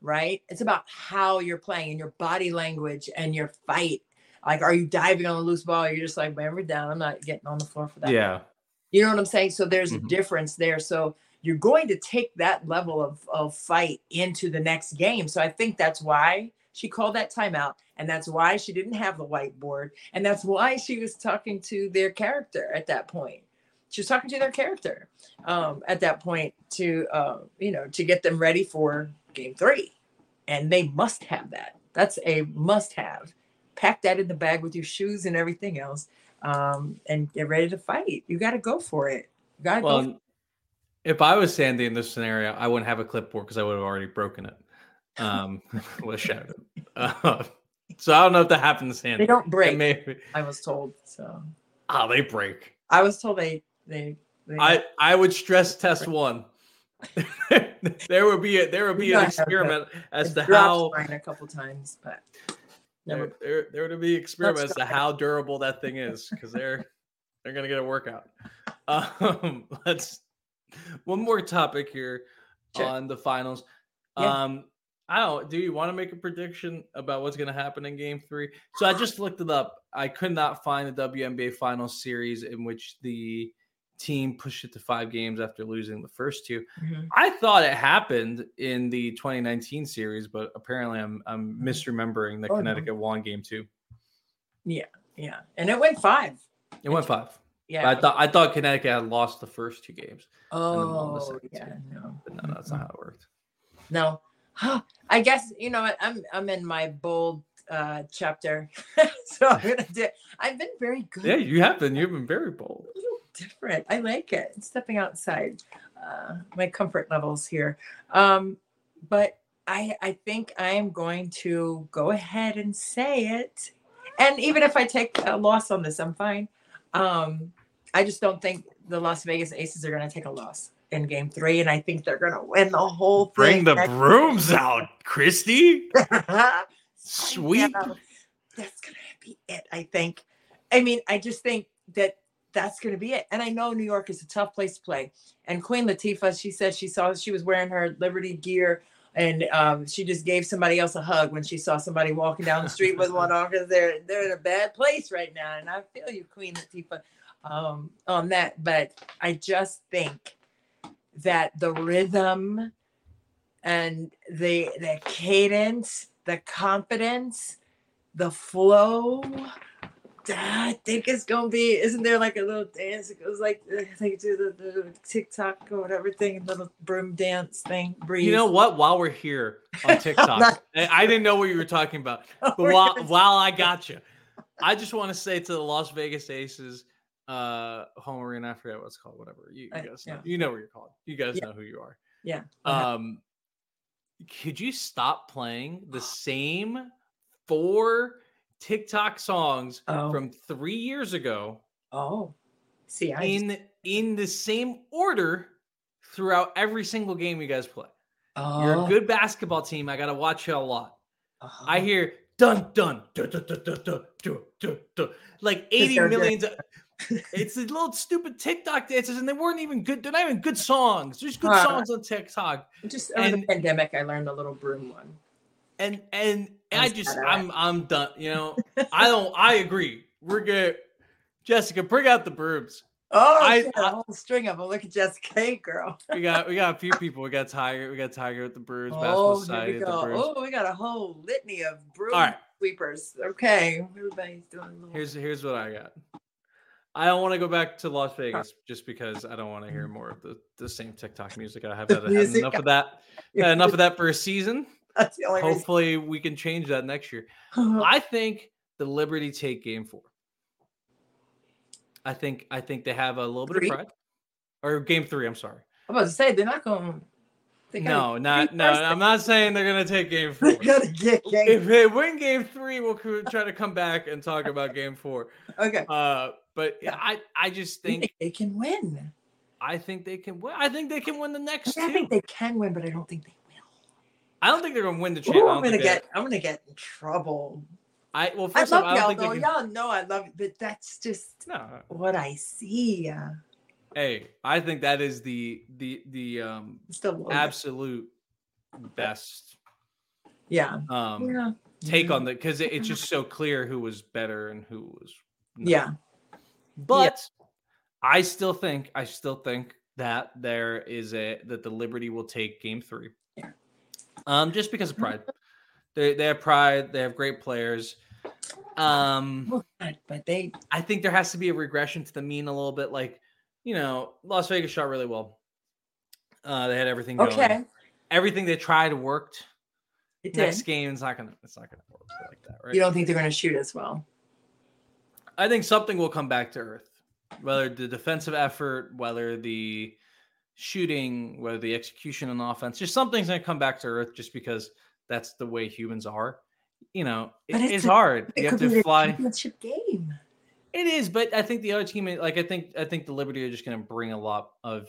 right? It's about how you're playing and your body language and your fight. Like, are you diving on a loose ball? you're just like, man, we're down. I'm not getting on the floor for that. Yeah. You know what I'm saying? So there's mm-hmm. a difference there. So you're going to take that level of, of fight into the next game. So I think that's why she called that timeout. And that's why she didn't have the whiteboard. And that's why she was talking to their character at that point. She was talking to their character um, at that point to, uh, you know, to get them ready for game three. And they must have that. That's a must have. Pack that in the bag with your shoes and everything else um, and get ready to fight. You got to go for it. You got to well, go. If I was Sandy in this scenario, I wouldn't have a clipboard because I would have already broken it. Um, (laughs) with shattered. Uh, so I don't know if that happened to Sandy. They don't break. Maybe. I was told so. Oh, they break. I was told they they. they I I would stress test one. (laughs) there would be a there would be an experiment as to how a couple times, but Never. They're, they're, going to be experiments as to how durable that thing is because they're they're going to get a workout. (laughs) Um, let's one more topic here sure. on the finals. Yeah. Um, I don't. Do you want to make a prediction about what's going to happen in Game Three? So I just looked it up. I could not find the WNBA Finals series in which the team pushed it to five games after losing the first 2 mm-hmm. I thought it happened in the 2019 series, but apparently I'm I'm mm-hmm. misremembering the oh, Connecticut no. won game two. Yeah, yeah, and it went five. It went five. Yeah, but I thought I thought Connecticut had lost the first two games. Oh, yeah, two. no, but no, that's not how it worked. No, I guess you know I'm I'm in my bold uh chapter, (laughs) so I'm gonna do. I've been very good. Yeah, you have been. You've been very bold different. I like it. Stepping outside uh, my comfort levels here. Um, but I I think I am going to go ahead and say it. And even if I take a loss on this, I'm fine. Um, I just don't think the Las Vegas Aces are going to take a loss in game three, and I think they're going to win the whole thing. Bring the brooms out, Christy. (laughs) Sweet. That's going to be it, I think. I mean, I just think that that's going to be it. And I know New York is a tough place to play. And Queen Latifah, she said she saw she was wearing her Liberty gear and um, she just gave somebody else a hug when she saw somebody walking down the street with one (laughs) on because they're they're in a bad place right now. And I feel you, Queen Latifah, um, on that. But I just think that the rhythm and the the cadence, the confidence, the flow I think it's gonna be. Isn't there like a little dance? It goes like think do the, the TikTok or whatever thing, little broom dance thing. Breeze. You know what? While we're here (laughs) on TikTok, not, I didn't know what you were talking about, (laughs) but while while I got you, I just want to say to the Las Vegas Aces, uh, home arena. I forget what's called. Whatever you, you guys know, yeah. you know what you're called. You guys yeah. know who you are. Yeah. Um, could you stop playing the (gasps) same four? TikTok songs oh. from three years ago. Oh, see, I in just... in the same order throughout every single game you guys play. Oh. You're a oh. good basketball team. I gotta watch you a lot. Uh-huh. I hear dun dun dun dun dun dun dun dun dun, dun like eighty millions. Of, (laughs) it's the little stupid TikTok dances, and they weren't even good. They're not even good songs. There's good uh, songs on TikTok. Just over and, the pandemic, I learned a little broom one and and I just I'm I'm done. You know, (laughs) I don't. I agree. We're good. Jessica, bring out the brooms. Oh, I, I, a whole string of them. Look at Jessica, hey, girl. we got we got a few people. We got Tiger. We got Tiger with the brooms. Oh, Society we go. Oh, we got a whole litany of broom right. sweepers. Okay, everybody's doing. Little... Here's here's what I got. I don't want to go back to Las Vegas just because I don't want to hear more of the, the same TikTok music. I have had, had enough of (laughs) that. Enough of that for a season. (laughs) That's the only Hopefully, reason. we can change that next year. (laughs) I think the Liberty take game four. I think I think they have a little bit of pride. Or game three, I'm sorry. I'm about to say they're not going to no, not no. I'm not saying they're gonna take game (laughs) four. game if they win game three, we'll try to come back and talk about game four. Okay. Uh, but yeah. I I just think they can win. I think they can win. I think they can win the next. I think they can win, but I don't think they I don't think they're going to win the championship. I'm going to get. I'm going to get in trouble. I well, first I love y'all though. Can... Y'all know I love it, but that's just no. what I see. Hey, I think that is the the the um absolute best. Yeah. Um, yeah. Take on the because it, it's just so (laughs) clear who was better and who was. Not. Yeah. But yeah. I still think I still think that there is a that the Liberty will take Game Three. Um, just because of pride. They they have pride. They have great players. Um, but they. I think there has to be a regression to the mean a little bit. Like, you know, Las Vegas shot really well. Uh, they had everything going. Okay. Everything they tried worked. It Next did. game, it's not gonna. It's not gonna work like that, right? You don't think they're gonna shoot as well? I think something will come back to earth. Whether the defensive effort, whether the shooting, whether the execution on offense, just something's going to come back to earth just because that's the way humans are. You know, it, it's, it's a, hard. It you have to fly. Championship game. It is, but I think the other team, like I think, I think the Liberty are just going to bring a lot of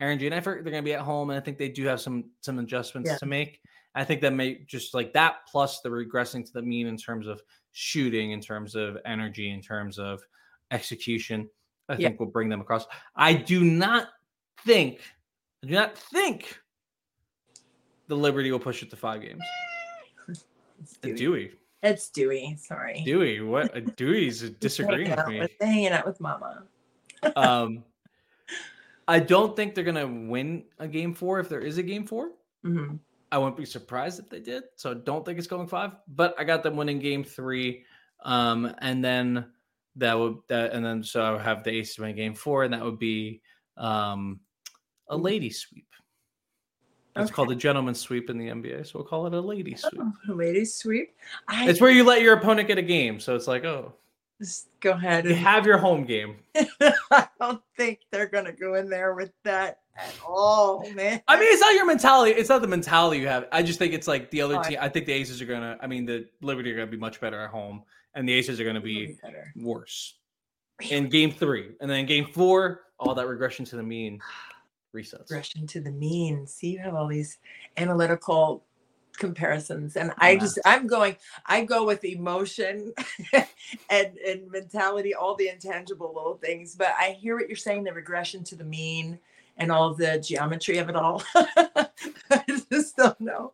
Erin Jane Effort, they're going to be at home, and I think they do have some some adjustments Yeah. to make. I think that may just like that plus the regressing to the mean in terms of shooting, in terms of energy, in terms of execution. I Yeah. think will bring them across. I do not think, I do not think the Liberty will push it to five games. It's Dewey. Dewey, It's Dewey. Sorry. Dewey, what? (laughs) Dewey's disagreeing with me. with- hanging out with Mama. (laughs) Um, I don't think they're gonna win a game four if there is a game four. Mhm. I wouldn't be surprised if they did. So I don't think it's going five, but I got them winning game three. Um, and then that would that and then so I would have the aces win game four, and that would be um a hmm. lady sweep. It's Okay. called a gentleman's sweep in the NBA, so we'll call it a lady oh, sweep. Oh, ladies sweep. I It's where you let your opponent get a game. So it's like, oh, just go ahead you and have your home game. (laughs) I don't think they're gonna go in there with that at all, man. I mean, it's not your mentality. It's not the mentality you have. I just think it's like the other Oh, team. I think the Aces are gonna. I mean, the Liberty are gonna be much better at home, and the Aces are gonna be worse in game three, and then game four, all that regression to the mean (sighs) (sighs) resets. Regression to the mean. See, you have all these analytical comparisons, and I just I'm going. I go with emotion (laughs) and and mentality, all the intangible little things. But I hear what you're saying. The regression to the mean and all the geometry of it all. (laughs) I just don't know.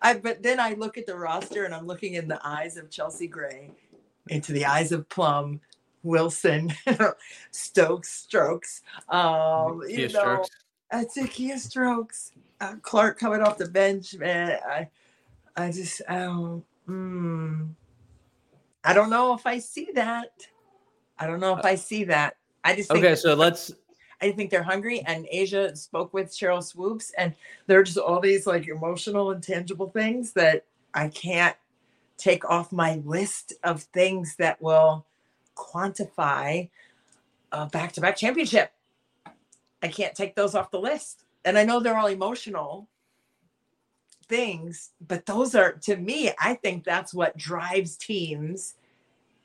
I but then I look at the roster and I'm looking in the eyes of Chelsea Gray, into the eyes of Plum, Wilson, (laughs) Stokes, Strokes. Um, you know, strokes. I took Strokes. Uh, Clarke coming off the bench, man. I, I just, I don't, mm, I don't know if I see that. I don't know if I see that. I just think Okay, so let's. I think they're hungry. And A'ja spoke with Sheryl Swoopes, and there are just all these like emotional and tangible things that I can't take off my list of things that will quantify a back to back championship. I can't take those off the list. And I know they're all emotional things, but those are, to me, I think that's what drives teams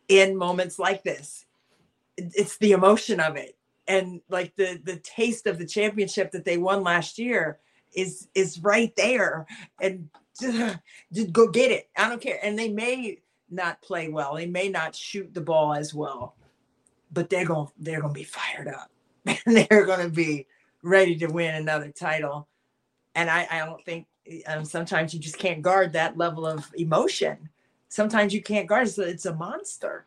in moments like this. It's the emotion of it. And like the the taste of the championship that they won last year is is right there. And (laughs) just go get it. I don't care. And they may not play well. They may not shoot the ball as well but they're going to they're going to be fired up and (laughs) they're going to be ready to win another title and i i don't think um, sometimes you just can't guard that level of emotion sometimes you can't guard so it's a monster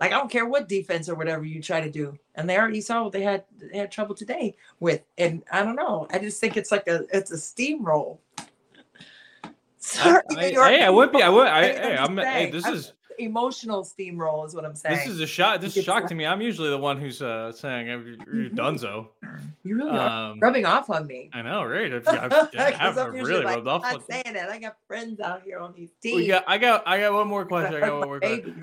like I don't care what defense or whatever you try to do. And they already saw what they had they had trouble today with. And I don't know. I just think it's like a it's a steamroll. (laughs) Sorry, I, York hey, I would be. I would. I, hey, (laughs) I'm. Hey, this is emotional steamroll is what I'm saying. this is a shot. This is shock to me. I'm usually the one who's uh, saying "Oh, you're, you're Mhm. Dunzo. you really are Um, rubbing off on me. I know, right? I've, I've, (laughs) I 'Cause have I'm really like, rubbed off. I'm saying it. I got friends out here on these teams. We got. I got. I got one more question. I got (laughs) one more question.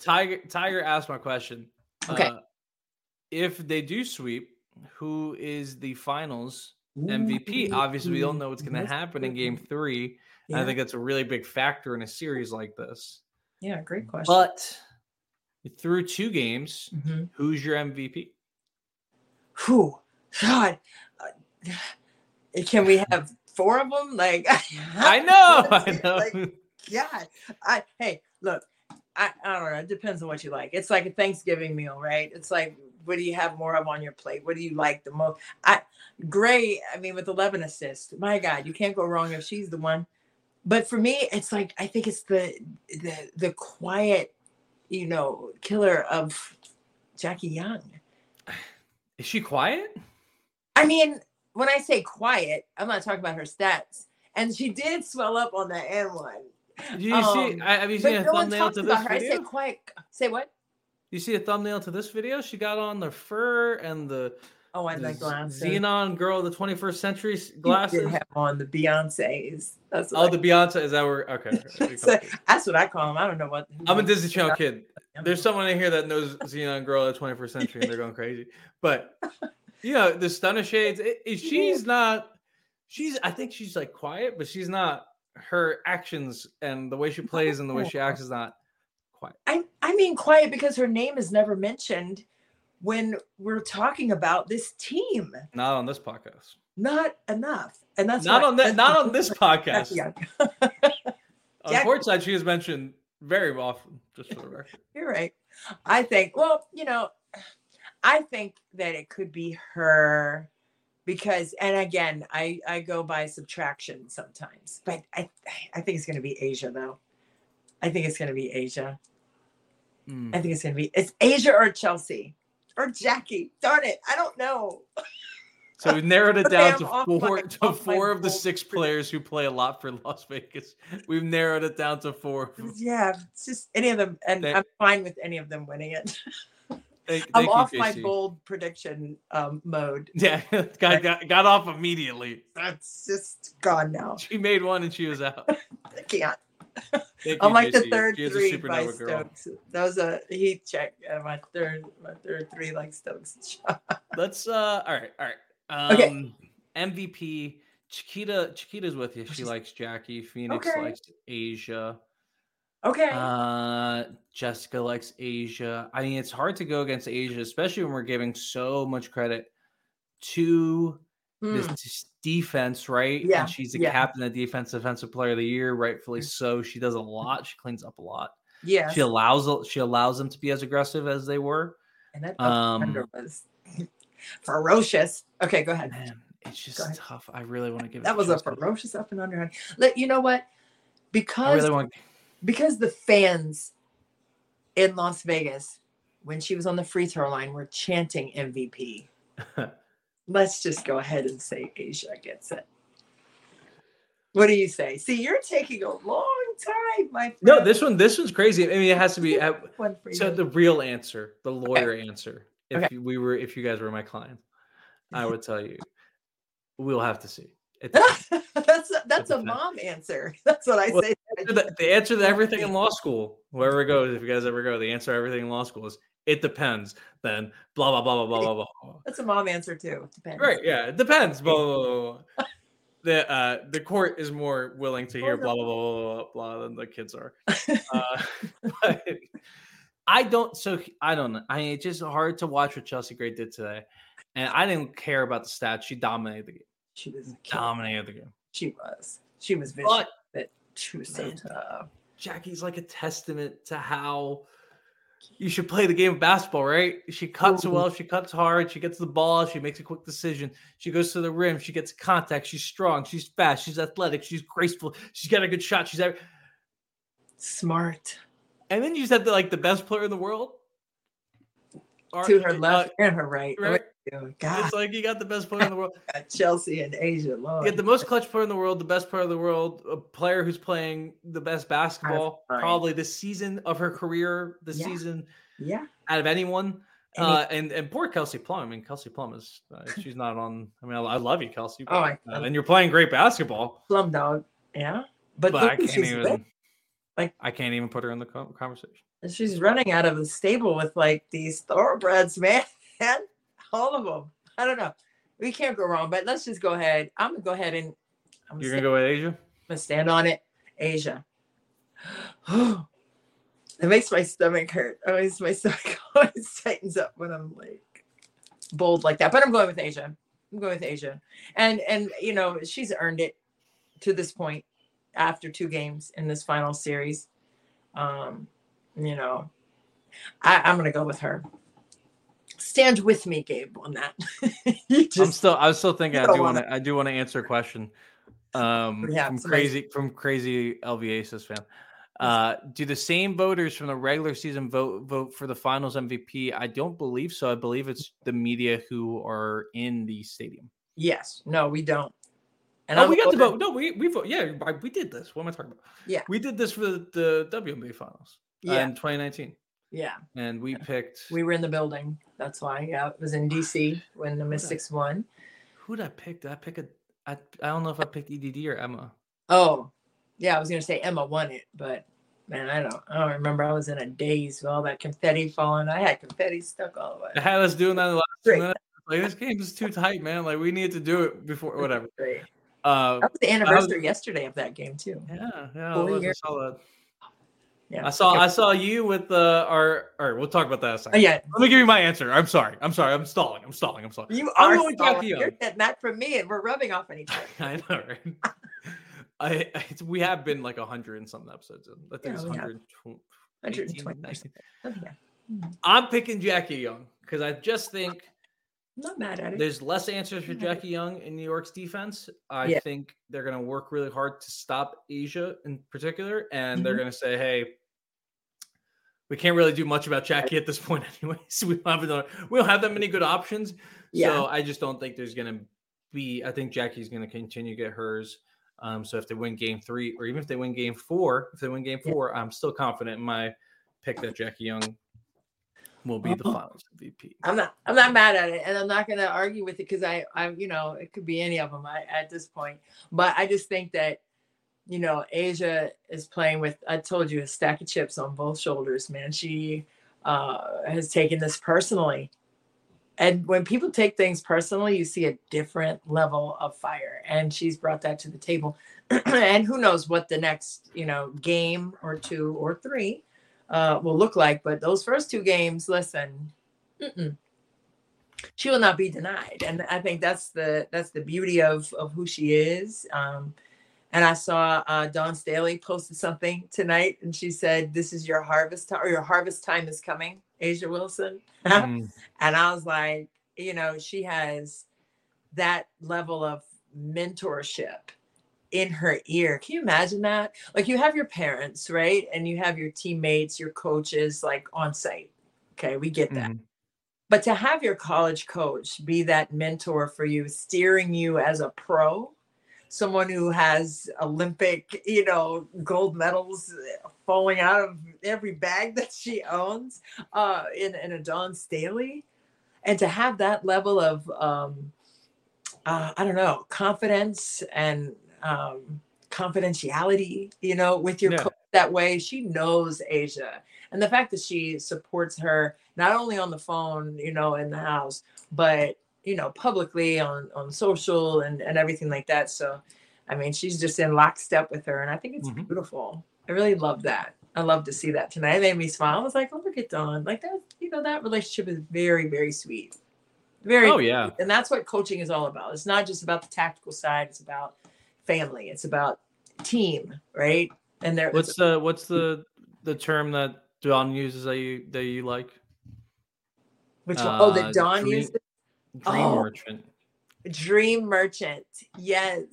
Tiger Tiger asked my question. Okay. Uh, if they do sweep, who is the finals MVP? Obviously, we don't know what's going to happen in Game Three. Yeah, I think that's a really big factor in a series like this. Yeah, great question. But through two games, Mhm. who's your MVP? Who? God, uh, can we have four of them? Like, (laughs) I know. I know. Like, God, I hey, look, I, I don't know. It depends on what you like. It's like a Thanksgiving meal, right? It's like, what do you have more of on your plate? What do you like the most? I Gray, I mean, with 11 assists, my God, you can't go wrong if she's the one. But for me, it's like I think it's the the the quiet, you know, killer of Jackie Young. Is she quiet? I mean, when I say quiet, I'm not talking about her stats. And she did swell up on that N one. Do you see? Um, I- Have you seen a no one thumbnail talks to about this her. I video? say quiet. Say what? You see a thumbnail to this video? She got on the fur and the, Oh, I the like glasses. Zenon girl, of the 21st century s- She did glasses. have on the Beyonce's. That's Oh, I- the Beyonce is that where? Okay, (laughs) okay. So, that's what I call them. I don't know what. I'm a Disney Channel kid. There's someone in here that knows Zenon Girl of the 21st century, and they're going crazy. But (laughs) you know, the Stunner Shades. It, it- she's not. She's. I think she's like quiet, but she's not. Her actions and the way she plays and the way she acts is not quiet. I I mean quiet because her name is never mentioned when we're talking about this team. Not on this podcast. Not enough. And that's not why- on that not on this (laughs) podcast. Yeah. (laughs) Unfortunately, she is mentioned very often, just for the record. (laughs) You're right. I think, well, you know, I think that it could be her because, and again, I I go by subtraction sometimes, but I I think it's going to be A'ja though. I think it's going to be A'ja. Mm. I think it's going to be it's A'ja or Chelsea or Jackie. Darn it, I don't know. So we narrowed it (laughs) down to four my- to four of the six players who play a lot for Las Vegas. We've narrowed it down to four. Yeah, it's just any of them, and Thank- I'm fine with any of them winning it. Thank, (laughs) I'm thank you, off my bold prediction um, mode. Yeah, (laughs) got, got got off immediately. That's just gone now. She made one and she was out. I can't. I'm like the third She is a three by girl. Stokes. That was a heat check. Uh, my third, my third three like Stokes. (laughs) Let's uh all right, all right. Um Okay. MVP Chiquita Chiquita's with you. She likes Jackie. Phoenix Okay. likes A'ja. okay. Uh Jessica likes A'ja. I mean, it's hard to go against A'ja, especially when we're giving so much credit to this Hmm. this defense, right? Yeah, And she's the yeah. captain of defense, defensive player of the year, rightfully so. She does a lot. She cleans up a lot. Yeah. She allows she allows them to be as aggressive as they were. and that um, was (laughs) ferocious. Okay, go ahead. Man, it's just tough. I really want to give That was a ferocious up and under. Let you know what? I Because really want because the fans in Las Vegas, when she was on the free throw line, were chanting MVP. (laughs) Let's just go ahead and say A'ja gets it. What do you say? See, you're taking a long time, my friend. No, this one this one's crazy. I mean, it has to be (laughs) one for so the real answer, the lawyer answer. If Okay. we were if you guys were my client, I would tell you we'll have to see. (laughs) That's a, that's a mom answer. (laughs) That's what I Well, say. the, the answer to everything in law school, wherever it goes, if you guys ever go, the answer to everything in law school is it depends. Then blah blah blah blah blah blah blah. That's a mom answer too. Depends. Right? Yeah, it depends. Blah blah blah. blah. The uh the court is more willing to hear blah blah blah blah blah, blah than the kids are. Uh, but I don't. So I don't know. I mean, it's just hard to watch what Chelsea Gray did today, and I didn't care about the stats. She dominated the game. She was. Dominated the game. She was. She was vicious. But But she was so Man. tough. Jackie's like a testament to how you should play the game of basketball, right? She cuts Ooh. well, she cuts hard, she gets the ball, she makes a quick decision, she goes to the rim, she gets contact, she's strong, she's fast, she's athletic, she's graceful, she's got a good shot, she's ev- Smart. and then you said the, like the best player in the world. Or- to her uh, left and her right. right. What are you? God, It's like you got the best player in the world. (laughs) Chelsea and A'ja. Lord. You get the most clutch player in the world, the best player in the world, a player who's playing the best basketball, probably the season of her career, the Yeah. season yeah. out of anyone. Any- Uh, and and poor Kelsey Plum. I mean, Kelsey Plum is uh, she's not on. I mean, I, I love you, Kelsey. Oh, I, uh, and you're playing great basketball, plum dog. Yeah. But, but, I can't even. with. Like- I can't even put her in the conversation. She's running out of the stable with like these thoroughbreds, (laughs) man. All of them. I don't know. We can't go wrong, but let's just go ahead. I'm gonna go ahead and I'm You're gonna, gonna go with A'ja. I'm gonna stand on it. A'ja. (gasps) it makes my stomach hurt. Always my (laughs) stomach always tightens up when I'm like bold like that. But I'm going with A'ja. I'm going with A'ja. And and you know, she's earned it to this point after two games in this final series. Um, you know, I, I'm gonna go with her. Stand with me, Gabe, on that. (laughs) you I'm still. I was still thinking. I don't want wanna- I do want to answer a question. Um, Yeah, from somebody- crazy from crazy LVAsis fan. Uh, do the same voters from the regular season vote vote for the finals MVP? I don't believe so. I believe it's the media who are in the stadium. yes, no, we don't. And oh, I'm we got to voting- vote. No, we we vote. Yeah, we did this. What am I talking about? Yeah. we did this for the, the WNBA finals uh, Yeah, in 2019, yeah. and we picked. We were in the building. That's why. Yeah, it was in DC when the Mystics won. who did I pick? Did I pick a? I I don't know if I picked EDD or Emma. Oh, yeah. I was gonna say Emma won it, but man, I don't. I don't remember. I was in a daze with all that confetti falling. I had confetti stuck all the way. I had us doing that last minutes. Like this game is too tight, man. Like we need to do it before whatever. Uh, That was the anniversary yesterday of that game too. yeah, yeah. I was- saw that. Yeah. I saw I saw you with the our all right, we'll talk about that a Oh, second. yeah. Let me give you my answer. I'm sorry. I'm sorry. I'm stalling. I'm stalling. I'm stalling. You I'm are going stalling. Jackie Young. You're getting that from me, and we're rubbing off on each other. (laughs) I know, right? (laughs) I, I we have been like a hundred and something episodes. In. I think Yeah, it's 120. 120. Oh, yeah. I'm picking Jackie Young because I just think I'm not mad at it. there's less answers for Jackie Young in New York's defense. I Yeah. think they're going to work really hard to stop A'ja in particular, and they're Mhm. going to say, "Hey, we can't really do much about Jackie at this point, (laughs) anyways. We don't have another, we don't have that many good options. Yeah. So I just don't think there's going to be. I think Jackie's going to continue to get hers. Um, so if they win Game Three, or even if they win Game Four, if they win Game. Four, I'm still confident in my pick that Jackie Young will be the Oh. Finals MVP. I'm not. I'm not mad at it, and I'm not going to argue with it because I, I, you know, it could be any of them I, at this point. But I just think that, you know, A'ja is playing with. I told you a stack of chips on both shoulders, man. She uh, has taken this personally, and when people take things personally, you see a different level of fire, and she's brought that to the table. (clears throat) and who knows what the next, you know, game or two or three uh, will look like. But those first two games, listen, mm-mm. she will not be denied, and I think that's the that's the beauty of of who she is. Um, and I saw uh, Dawn Staley posted something tonight, and she said, "This is your harvest time, or your harvest time is coming." A'ja Wilson, (laughs) Mm, and I was like, you know, she has that level of mentorship in her ear. Can you imagine that? Like you have your parents, right? And you have your teammates, your coaches like on site. Okay, we get that. mhm. But to have your college coach be that mentor for you, steering you as a pro, someone who has Olympic, you know, gold medals falling out of every bag (laughs) that she owns uh, in, in a Dawn Staley, and to have that level of, um, uh, I don't know, confidence and um, confidentiality, you know, with your Yeah. coach that way, she knows A'ja. And the fact that she supports her not only on the phone, you know, in the house, but you know, publicly on on social and and everything like that. So, I mean, she's just in lockstep with her, and I think it's Mhm. beautiful. I really love that. I love to see that tonight. It made me smile. I was like, oh, look at Dawn. Like that, you know, that relationship is very, very sweet. Very Oh yeah. and that's what coaching is all about. It's not just about the tactical side, it's about family, it's about team, right? And there What's the what's the the term that Dawn uses that you that you like? which one? Oh, uh, that Dawn dream- used Dream Oh. Merchant. Dream Merchant. Yes.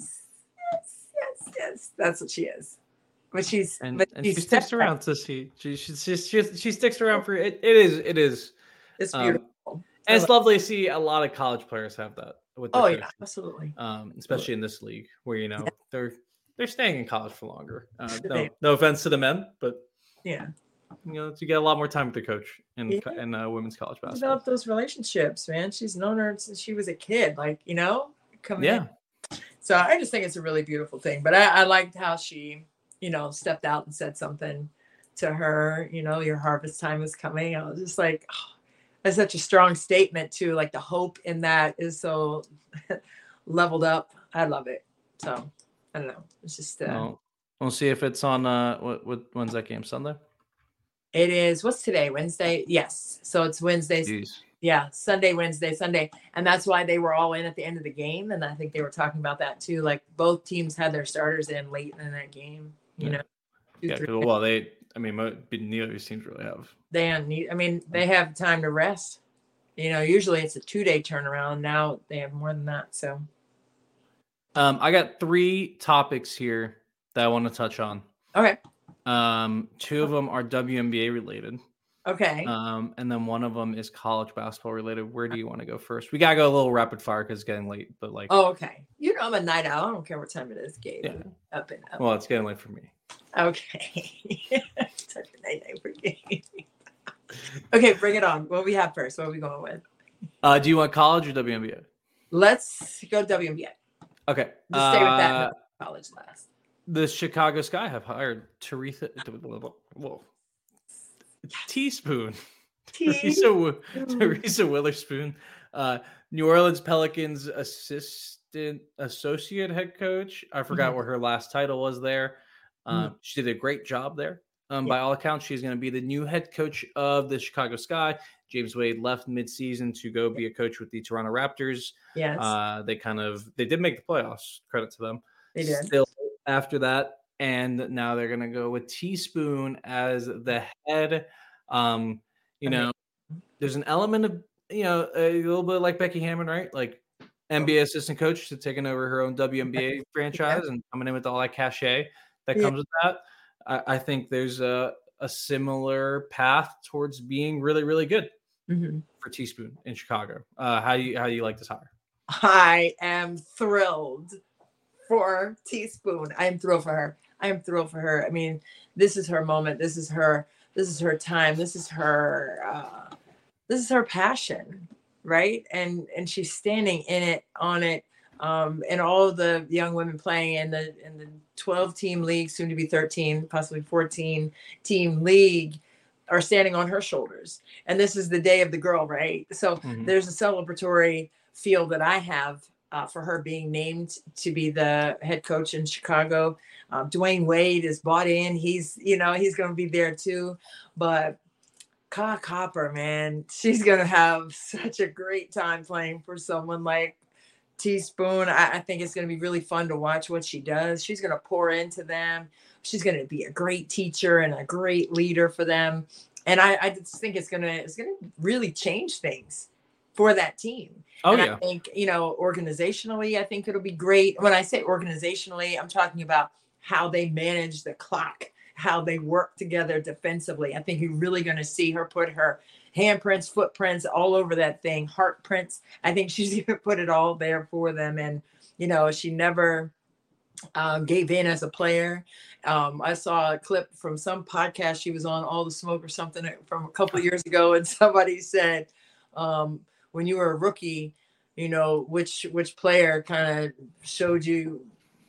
Yes, yes, yes. That's what she is. But she's And, but and she sticks around to see she she, she she she sticks around for it. It is it is It's um, beautiful. I and it's lovely to see a lot of college players have that with oh yeah, absolutely. um, especially in this league where you know they're they're staying in college for longer. Uh, no, no offense to the men, but Yeah. You know you get a lot more time with the coach in Yeah. in uh, women's college basketball. Develop those relationships, man. She's known her since she was a kid, like, you know, coming Yeah, in. So I just think it's a really beautiful thing. But I, I liked how she, you know, stepped out and said something to her, you know, your harvest time is coming. I was just like, oh, that's such a strong statement too. Like the hope in that is so (laughs) leveled up. I love it. So I don't know. It's just uh, well, we'll see if it's on. Uh, what what when's that game? Sunday. It is what's today? Wednesday? Yes. So it's Wednesdays. Jeez. Yeah, Sunday, Wednesday, Sunday. And that's why they were all in at the end of the game. And I think they were talking about that too. Like both teams had their starters in late in that game, you Yeah. know. two, Yeah. three Well, they. I mean, neither of these teams really have. they need I mean, they have time to rest. You know, usually it's a two day turnaround. Now they have more than that. So Um, I got three topics here that I want to touch on. okay. Um, two of them are WNBA related. Okay. Um, and then one of them is college basketball related. Where do you want to go first? We gotta go a little rapid fire because it's getting late. But like, oh, okay. You know I'm a night owl. I don't care what time it is, Gabe. Yeah. Up and up. well, it's getting late for me. Okay. (laughs) Such a night night for Gabe. okay, bring it on. What we have first? What are we going with? Uh, do you want college or WNBA? Let's go WNBA. Okay. Just stay with that. uh, College last. The Chicago Sky have hired Teresa. Whoa. Teaspoon. (laughs) Teresa, Teresa Weatherspoon, uh, New Orleans Pelicans assistant associate head coach. I forgot Mhm. what her last title was there. Um, Mm-hmm. She did a great job there. Um, yeah. By all accounts, she's going to be the new head coach of the Chicago Sky. James Wade left midseason to go be a coach with the Toronto Raptors. Yes. Uh, they kind of they did make the playoffs. Credit to them. They did. Still after that, and now they're going to go with Teaspoon as the head. Um, you know, there's an element of you know a little bit like Becky Hammon, right? Like NBA assistant coach to taking over her own WNBA (laughs) franchise and coming in with all that cachet that comes yeah. with that. I, I, think there's a, a similar path towards being really, really good mm-hmm. for Teaspoon in Chicago. Uh, how do you how do you like this hire? I am thrilled for Teaspoon. I am thrilled for her. I am thrilled for her. I mean, this is her moment. This is her. This is her time. This is her. Uh, this is her passion right? And and she's standing in it, on it, um, and all the young women playing in the in the 12 team league, soon to be 13, possibly 14 team league, are standing on her shoulders. And this is the day of the girl, right? So mm-hmm. there's a celebratory feel that I have uh, for her being named to be the head coach in Chicago. Um, Dwyane Wade is bought in. He's, you know, he's going to be there too. But Kahleah Copper, man, she's gonna have (laughs) such a great time playing for someone like Teaspoon. I, I think it's gonna be really fun to watch what she does. She's gonna pour into them. She's gonna be a great teacher and a great leader for them. And I, I just think it's gonna it's gonna really change things for that team. Oh and yeah. I think you know organizationally, I think it'll be great. When I say organizationally, I'm talking about how they manage the clock how they work together defensively. I think you're really going to see her put her handprints, footprints all over that thing, heart prints. I think she's (laughs) going to put it all there for them. And, you know, she never um, gave in as a player. Um, I saw a clip from some podcast she was on, All the Smoke or something from a couple years ago, and (laughs) somebody said, um, when you were a rookie, you know which which player kind of showed you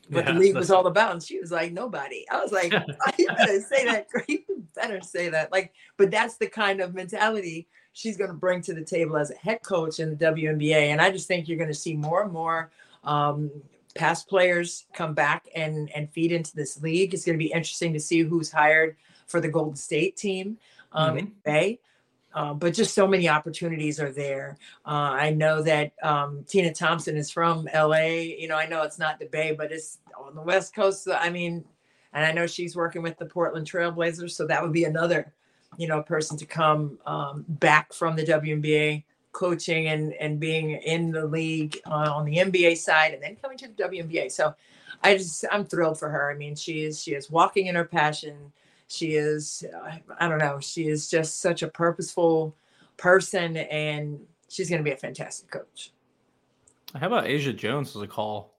what yeah, the league was all about. And she was like, nobody. I was like, (laughs) you better say that. You better say that. Like, but that's the kind of mentality she's going to bring to the table as a head coach in the WNBA. And I just think you're going to see more and more um, past players come back and and feed into this league. It's going to be interesting to see who's hired for the Golden State team um, mm-hmm. in Bay. Uh, but just so many opportunities are there. Uh, I know that um, Tina Thompson is from LA. You know, I know it's not the Bay, but it's on the West Coast. I mean, and I know she's working with the Portland Trailblazers, so that would be another, you know, person to come um, back from the WNBA coaching and and being in the league uh, on the NBA side, and then coming to the WNBA. So, I just I'm thrilled for her. I mean, she is she is walking in her passion she is, I don't know, she is just such a purposeful person and she's going to be a fantastic coach. How about Asjha Jones as a call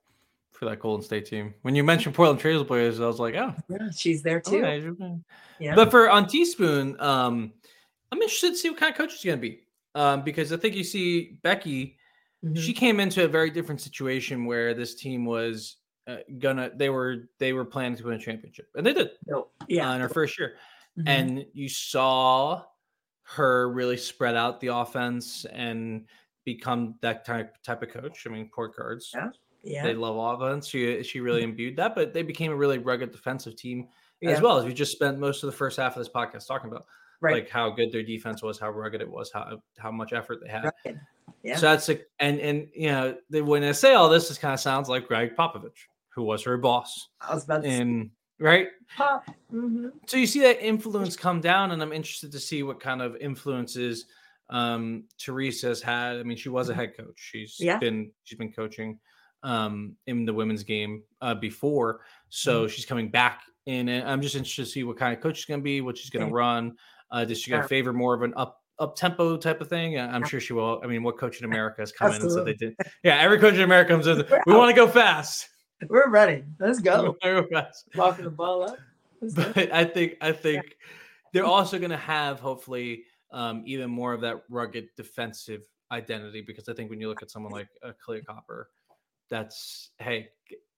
for that Golden State team? When you mentioned Portland Trail players, I was like, oh, yeah, she's there too. Oh, yeah. But for on Teaspoon, um, I'm interested to see what kind of coach she's going to be um, because I think you see Becky. Mm-hmm. She came into a very different situation where this team was uh, gonna they were they were planning to win a championship and they did yeah uh, in her first year mm-hmm. and you saw her really spread out the offense and become that type type of coach i mean port cards yeah yeah they love offense she she really mm-hmm. imbued that but they became a really rugged defensive team yeah. as well as we just spent most of the first half of this podcast talking about right. like how good their defense was how rugged it was how how much effort they had right. yeah. so that's a and and you know when i say all this this kind of sounds like gregg popovich who was her boss. I was and right. Mm-hmm. So you see that influence come down, and I'm interested to see what kind of influences um Teresa's had. I mean, she was a head coach. She's yeah. been she's been coaching um in the women's game uh before. So mm-hmm. she's coming back in and I'm just interested to see what kind of coach she's gonna be, what she's gonna run. Uh does she gonna favor more of an up up tempo type of thing. I'm sure she will. I mean, what coach in America has come Absolutely. in and said they did? Yeah, every coach in America comes in. (laughs) We want to go fast. We're ready. Let's go. (laughs) Walking the ball up. but I think I think they're also going to have hopefully um, even more of that rugged defensive identity because I think when you look at someone like a Kahleah Copper, that's hey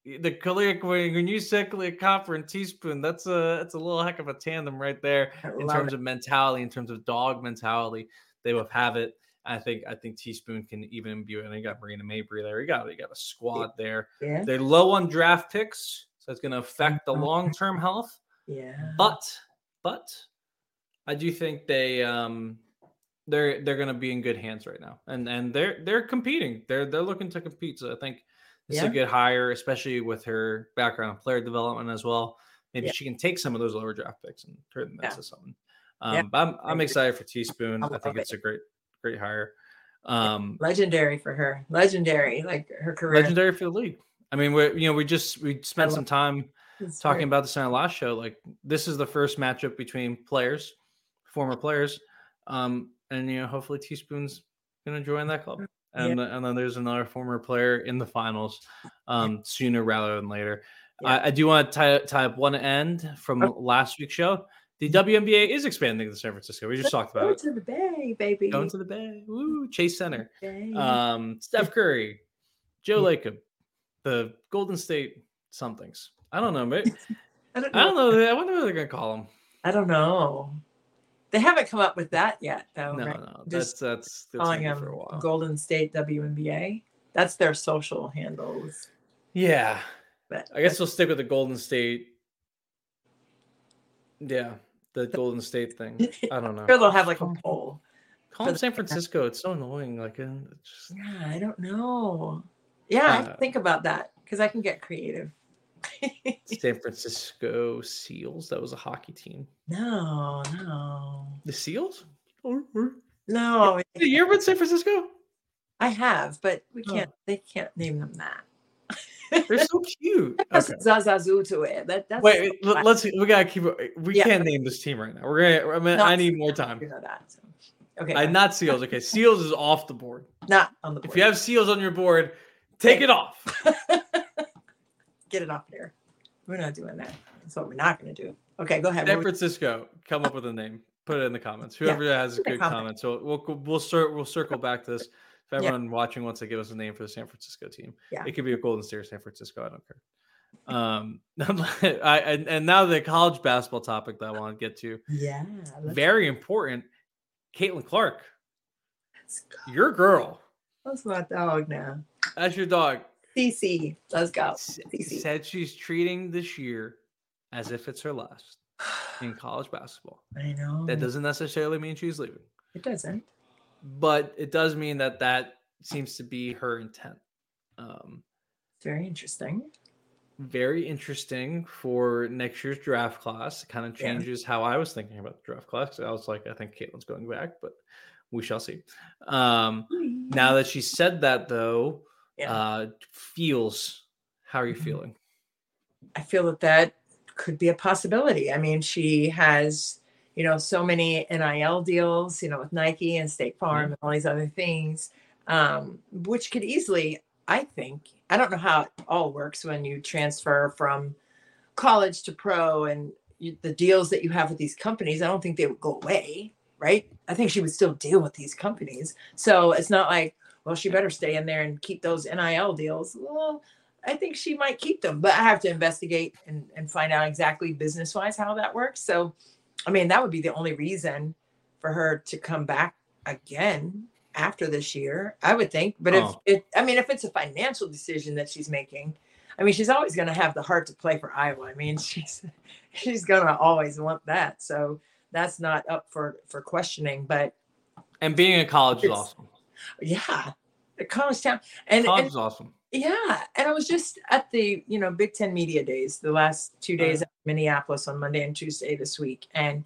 the Kahleah when you said Kahleah Copper and Teaspoon, that's a that's a little heck of a tandem right there in terms it. of mentality, in terms of dog mentality. They both have it. I think I think Teaspoon can even imbue it. And you got Marina Mabrey there. You got you got a squad there. Yeah. They're low on draft picks, so it's going to affect the mm-hmm. long term health. Yeah. But but I do think they um they're they're going to be in good hands right now, and and they're they're competing. They're they're looking to compete. So I think it's yeah. a good hire, especially with her background in player development as well. Maybe yeah. she can take some of those lower draft picks and turn them into something. Um, yeah. I'm I'm excited for Teaspoon. I, I think it's a great great hire. Um, legendary for her. Legendary, like her career. Legendary for the league. I mean, we you know we just we spent some time talking about this in our last show. Like this is the first matchup between players, former players, um, and you know hopefully Teaspoon's gonna join that club. And, yeah. and then there's another former player in the finals um, sooner rather than later. Yeah. I, I, do want to tie, tie up one end from oh. last week's show. The WNBA is expanding to San Francisco. We just talked about Going it. to the Bay, baby. Going to the Bay. Woo, Chase Center. Um, Steph Curry, Joe Lacob, the Golden State somethings. I don't know, but (laughs) I don't know. I don't know. I wonder what they're gonna call them. I don't know. They haven't come up with that yet, though. No, right? no, Just that's that's, calling them for a while. Golden State WNBA. That's their social handles. Yeah, but I guess we'll stick with the Golden State. Yeah, the Golden State thing. I don't know. sure, (laughs) they'll have like a poll. Call them San Francisco. It's so annoying. Like, uh, just... yeah, I don't know. Yeah, uh, I have to think about that because I can get creative. (laughs) San Francisco Seals. That was a hockey team. No, no. The Seals? No. You ever been San Francisco? I have, but we oh. can't. Oh. They can't name them that. They're so cute. That's okay. Zazazu to it. That, that's Wait, so let's. We gotta keep. Eh, we yeah. can't name this team right now. We're gonna. I mean, I need more time. You know that. So. Okay. I not seals. Okay, seals is off the board. Not on the board. If you have seals on your board, take it off. (laughs) Get it off there. We're not doing that. That's what we're not going to do. Okay, go ahead. San Francisco. Come up with a name. Put it in the comments. Whoever yeah, has a good comment. So we'll we'll start. We'll circle back to this. If everyone yeah. watching wants to give us a name for the San Francisco team, yeah. it could be a Golden State or San Francisco. I don't care. Um, (laughs) I and, and now the college basketball topic that I want to get to. Yeah, very important. Caitlin Clark, your girl. That's my dog now. That's your dog. CC, let's go. CC. Said she's treating this year as if it's her last in (sighs) college basketball. I know. That doesn't necessarily mean she's leaving. It doesn't. But it does mean that that seems to be her intent. Um, very interesting. Very interesting for next year's draft class. It kind of changes yeah. how I was thinking about the draft class. I was like, I think Caitlin's going back, but we shall see. Um, now that she said that, though, yeah. uh, feels. How are you mm-hmm. feeling? I feel that that could be a possibility. I mean, she has, you know, so many NIL deals, you know, with Nike and State Farm mm-hmm. and all these other things, um, which could easily, I think, I don't know how it all works when you transfer from college to pro and you, the deals that you have with these companies. I don't think they would go away, right? I think she would still deal with these companies. So it's not like, well, she better stay in there and keep those NIL deals. Well, I think she might keep them, but I have to investigate and, and find out exactly business wise how that works. So, I mean, that would be the only reason for her to come back again after this year, I would think. But oh. if it, I mean, if it's a financial decision that she's making, I mean, she's always going to have the heart to play for Iowa. I mean, (laughs) she's she's going to always want that. So that's not up for for questioning. But and being a college is awesome. Yeah, college town. And college and, is awesome. Yeah, and I was just at the you know Big Ten Media Days the last two days at Minneapolis on Monday and Tuesday this week, and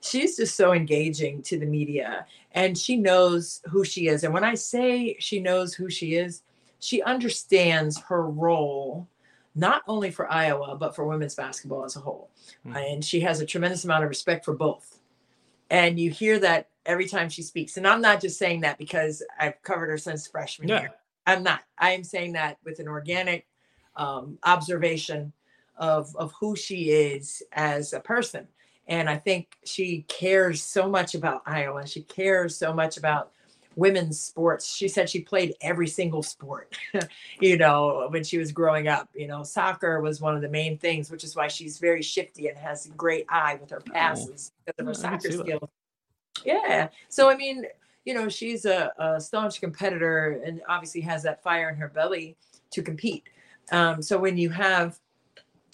she's just so engaging to the media, and she knows who she is. And when I say she knows who she is, she understands her role not only for Iowa but for women's basketball as a whole, mm-hmm. and she has a tremendous amount of respect for both. And you hear that every time she speaks. And I'm not just saying that because I've covered her since freshman yeah. year. I'm not. I am saying that with an organic um, observation of of who she is as a person. And I think she cares so much about Iowa. She cares so much about women's sports. She said she played every single sport, (laughs) you know, when she was growing up. You know, soccer was one of the main things, which is why she's very shifty and has a great eye with her oh. passes oh, because of her soccer skills. Yeah. So I mean, you know, she's a, a, staunch competitor and obviously has that fire in her belly to compete. Um, so when you have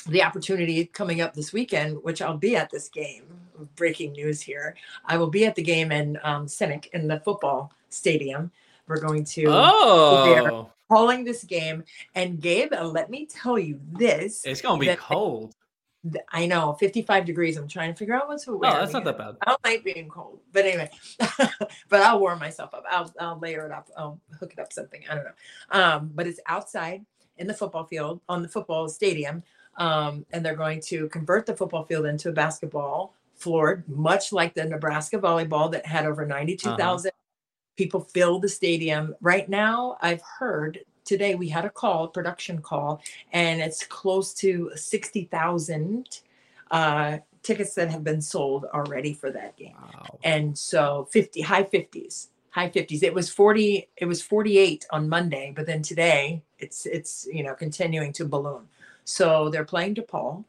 the opportunity coming up this weekend, which I'll be at this game, breaking news here. I will be at the game in um, Kinnick in the football stadium. We're going to oh calling this game. And Gabe, let me tell you this: it's gonna be cold. I know, 55 degrees. I'm trying to figure out what's to wear. Oh, that's not that bad. I don't like being cold, but anyway, (laughs) but I'll warm myself up. I'll, I'll layer it up. I'll hook it up something. I don't know. Um, but it's outside in the football field on the football stadium. Um, and they're going to convert the football field into a basketball floor, much like the Nebraska volleyball that had over 92,000 uh-huh. people fill the stadium. Right now, I've heard today we had a call, production call, and it's close to 60,000 uh, tickets that have been sold already for that game. Wow. And so 50 high 50s, high 50s. It was 40 it was 48 on Monday, but then today it's it's you know continuing to balloon. So they're playing DePaul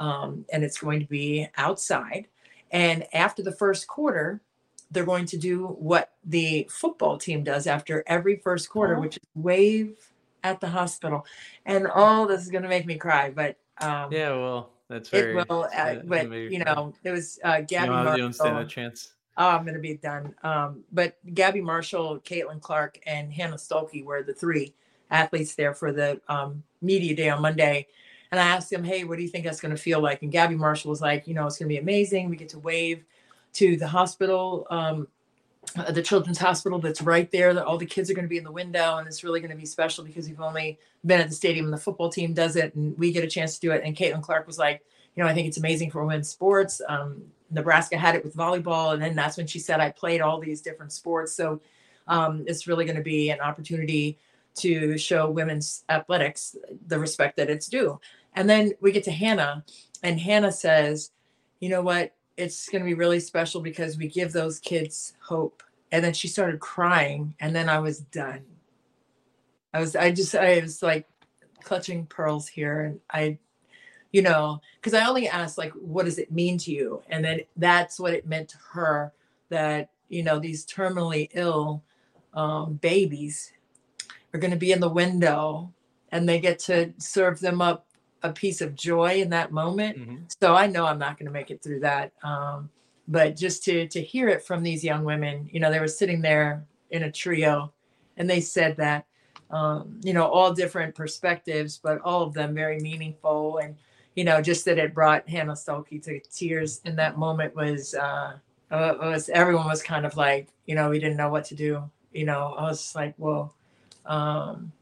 um, and it's going to be outside. And after the first quarter, they're going to do what the football team does after every first quarter, oh. which is wave at the hospital. And oh, this is going to make me cry, but um, yeah, well, that's very. It will, uh, but you know, it was uh, Gabby. Marshall. stand a chance. Oh, I'm going to be done. Um, but Gabby Marshall, Caitlin Clark, and Hannah Stuelke were the three athletes there for the um, media day on Monday. And I asked them, hey, what do you think that's going to feel like? And Gabby Marshall was like, you know, it's going to be amazing. We get to wave to the hospital, um, uh, the children's hospital that's right there. That all the kids are going to be in the window, and it's really going to be special because we've only been at the stadium and the football team does it, and we get a chance to do it. And Caitlin Clark was like, you know, I think it's amazing for women's sports. Um, Nebraska had it with volleyball, and then that's when she said I played all these different sports. So um, it's really going to be an opportunity to show women's athletics the respect that it's due. And then we get to Hannah, and Hannah says, you know what? It's going to be really special because we give those kids hope. And then she started crying, and then I was done. I was, I just, I was like clutching pearls here, and I, you know, because I only asked like, what does it mean to you? And then that's what it meant to her that you know these terminally ill um, babies are going to be in the window, and they get to serve them up a piece of joy in that moment. Mm-hmm. So I know I'm not going to make it through that. Um, but just to to hear it from these young women, you know, they were sitting there in a trio, and they said that, um, you know, all different perspectives, but all of them very meaningful, and you know, just that it brought Hannah Stuelke to tears in that moment was uh, uh was everyone was kind of like, you know, we didn't know what to do. You know, I was like, well. Um,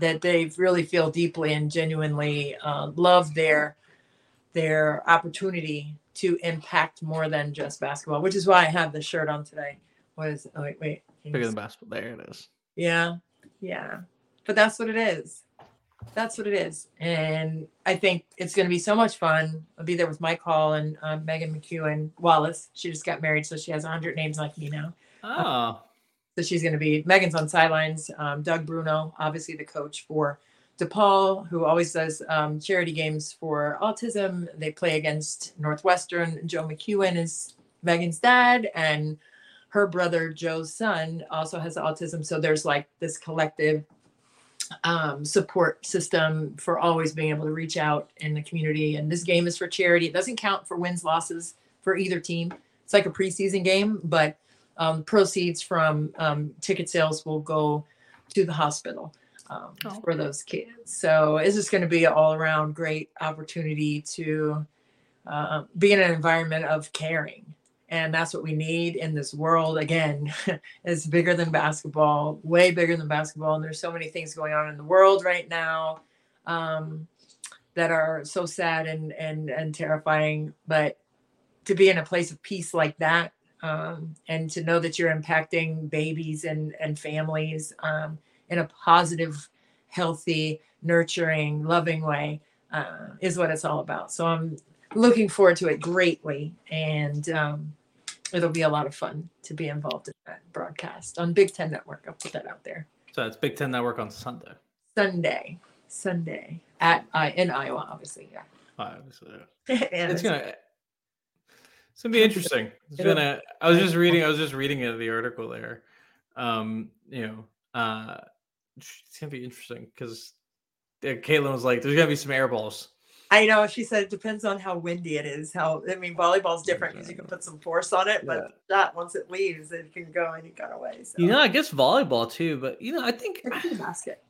that they really feel deeply and genuinely uh, love their their opportunity to impact more than just basketball, which is why I have the shirt on today. What is it? Oh, wait, wait. Bigger than basketball. There it is. Yeah. Yeah. But that's what it is. That's what it is. And I think it's going to be so much fun. I'll be there with Mike Hall and uh, Meghan McKeown Wallace. She just got married, so she has 100 names like me now. Oh. So she's going to be Meghan's on sidelines. Um, Doug Bruno, obviously the coach for DePaul, who always does um, charity games for autism. They play against Northwestern. Joe McKeown is Meghan's dad, and her brother Joe's son also has autism. So there's like this collective um, support system for always being able to reach out in the community. And this game is for charity. It doesn't count for wins losses for either team. It's like a preseason game, but um, proceeds from um, ticket sales will go to the hospital um, oh. for those kids. So it's just going to be an all around great opportunity to uh, be in an environment of caring. And that's what we need in this world. Again, (laughs) it's bigger than basketball, way bigger than basketball. And there's so many things going on in the world right now um, that are so sad and, and, and terrifying. But to be in a place of peace like that um, and to know that you're impacting babies and, and families um, in a positive, healthy, nurturing, loving way uh, is what it's all about. So I'm looking forward to it greatly. And um, it'll be a lot of fun to be involved in that broadcast on Big Ten Network. I'll put that out there. So it's Big Ten Network on Sunday. Sunday. Sunday at uh, in Iowa, obviously. Yeah. Obviously. (laughs) it's gonna it's gonna be interesting. It's gonna. I was just reading. I was just reading the article there. Um, you know, uh, it's gonna be interesting because Caitlin was like, "There's gonna be some air balls I know. She said it depends on how windy it is. How I mean, volleyball's different because you can put some force on it, but that once it leaves, it can go any kind of way. So. You know, I guess volleyball too, but you know, I think basket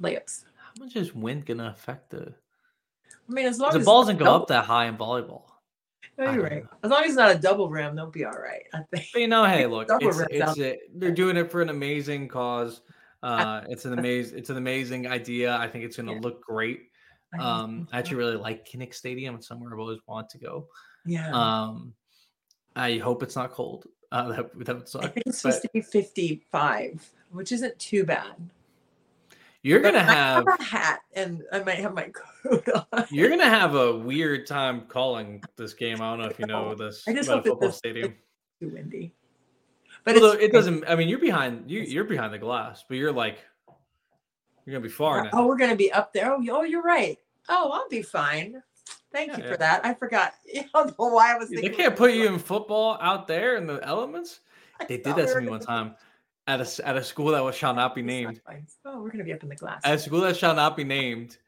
layups. How much is wind gonna affect the? I mean, as long as the as ball doesn't go up that high in volleyball. As long as it's not a double rim, they'll be all right. I think. But you know, hey, (laughs) look, it's, it's a, they're doing it for an amazing cause. Uh, it's an (laughs) amazing, it's an amazing idea. I think it's going to yeah. look great. Um, I actually really like Kinnick Stadium. It's somewhere I've always wanted to go. Yeah. Um, I hope it's not cold. Uh, that, that would suck. I think it's supposed to be 55, which isn't too bad. You're gonna have, have, a hat, and I might have my (laughs) coat on. You're gonna have a weird time calling this game. I don't know if you know this. I just hope football stadium. Too windy. But Although it doesn't. I mean, you're behind. You you're behind the glass, but you're like you're gonna be far uh, now. Oh, we're gonna be up there. Oh, oh, you're right. Oh, I'll be fine. Thank yeah, you for yeah. that. I forgot. (laughs) I don't know why I was thinking. They can't put you in football out there in the elements. They did that to me one time at a at a school that was shall not be named. Oh, we're gonna be up in the glass. At a school that shall not be named.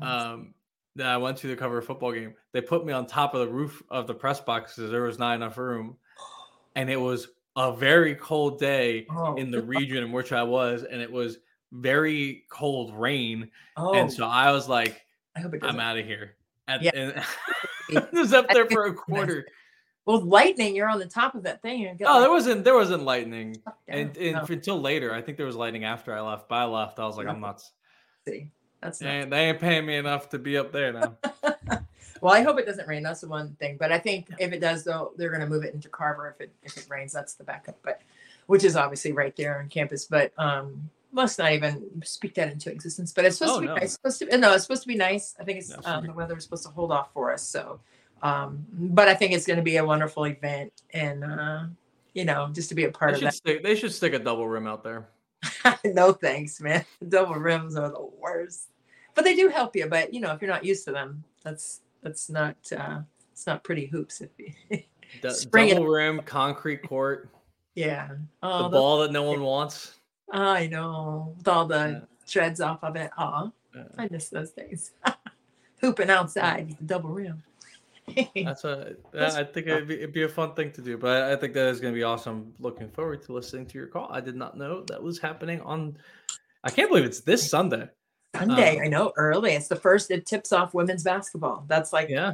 Um, that I went to the cover a football game. They put me on top of the roof of the press box because there was not enough room, (gasps) and it was a very cold day oh. in the region in which I was, and it was very cold rain. Oh. And so I was like, I hope it I'm out of here. At, yeah. And (laughs) (laughs) it was up there for a (laughs) quarter. Well, lightning, you're on the top of that thing. And oh, like, there wasn't there wasn't lightning, and, and no. until later, I think there was lightning after I left. But I left, I was like, I'm nuts. See, that's they ain't, they ain't paying me enough to be up there now. (laughs) well, I hope it doesn't rain. That's the one thing. But I think if it does, though, they're going to move it into Carver if it if it rains. That's the backup. But which is obviously right there on campus. But um, must not even speak that into existence. But it's supposed oh, to be no. nice. Supposed to no, it's supposed to be nice. I think it's um, the weather is supposed to hold off for us. So um, but I think it's going to be a wonderful event, and uh, you know, just to be a part they of that. Stick, they should stick a double rim out there. (laughs) no thanks, man. (laughs) Double rims are the worst, but they do help you. But you know, if you're not used to them, that's that's not uh, it's not pretty hoops. If you (laughs) D- double it. rim, concrete court. Yeah, oh, the, the ball that no one wants. I know, with all the yeah. shreds off of it. Oh, yeah. I miss those days. Hooping outside, the double rim. (laughs) That's a. I think it'd be, it'd be, a fun thing to do, but I think that is going to be awesome. Looking forward to listening to your call. I did not know that was happening on. I can't believe it's this Sunday. Sunday, um, I know, early. It's the first. It tips off women's basketball. That's like, yeah,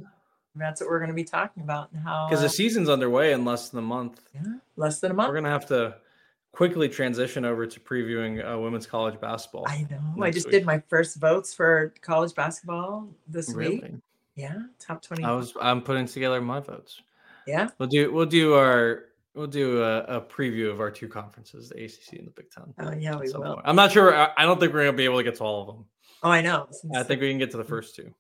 that's what we're going to be talking about. and How because uh, the season's underway in less than a month. Yeah, less than a month. We're going to have to quickly transition over to previewing uh, women's college basketball. I know. I just week. did my first votes for college basketball this really? week. Yeah, top twenty. I was. I'm putting together my votes. Yeah. We'll do. We'll do our. We'll do a, a preview of our two conferences, the ACC and the Big Ten. Oh yeah, we will. Point. I'm not sure. I, I don't think we're gonna be able to get to all of them. Oh, I know. I think we can get to the first two.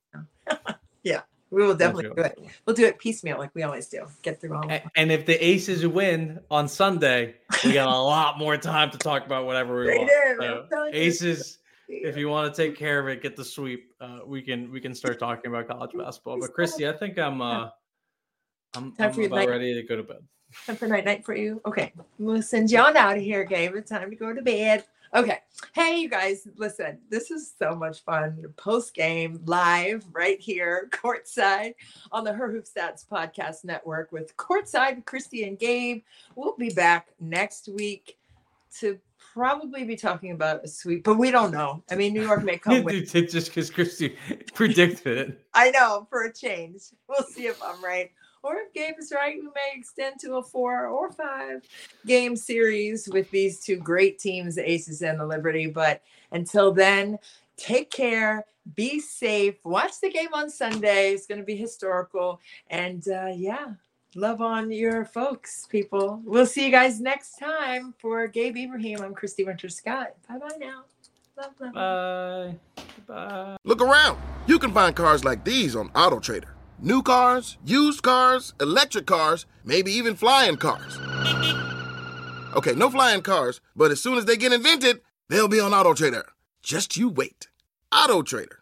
(laughs) yeah, we will definitely do it. We'll do it piecemeal, like we always do. Get through all. And, and if the Aces win on Sunday, we got a lot more time to talk about whatever we want. So, Aces if you want to take care of it, get the sweep. Uh, we can we can start talking about college (laughs) basketball. But Christy, I think I'm uh, I'm, I'm about night. ready to go to bed. Time for night night for you. Okay, we'll send you on out of here, Gabe. It's time to go to bed. Okay. Hey, you guys, listen, this is so much fun. Post game live right here, (laughs) courtside on the Her Hoop Stats Podcast Network with courtside Christy and Gabe. We'll be back next week to probably be talking about a sweep, but we don't know. I mean, New York may (laughs) come with just because Christy (laughs) predicted it. (laughs) I know for a change. We'll see if I'm right. Or if Gabe is right, we may extend to a four or five game series with these two great teams, the Aces and the Liberty. But until then, take care, be safe, watch the game on Sunday. It's going to be historical. And uh, yeah, love on your folks, people. We'll see you guys next time for Gabe Ibrahim. I'm Christy Winters-Scott. Bye bye now. Love, love. Bye. Bye. Look around. You can find cars like these on AutoTrader. New cars, used cars, electric cars, maybe even flying cars. Okay, no flying cars, but as soon as they get invented, they'll be on AutoTrader. Just you wait. AutoTrader.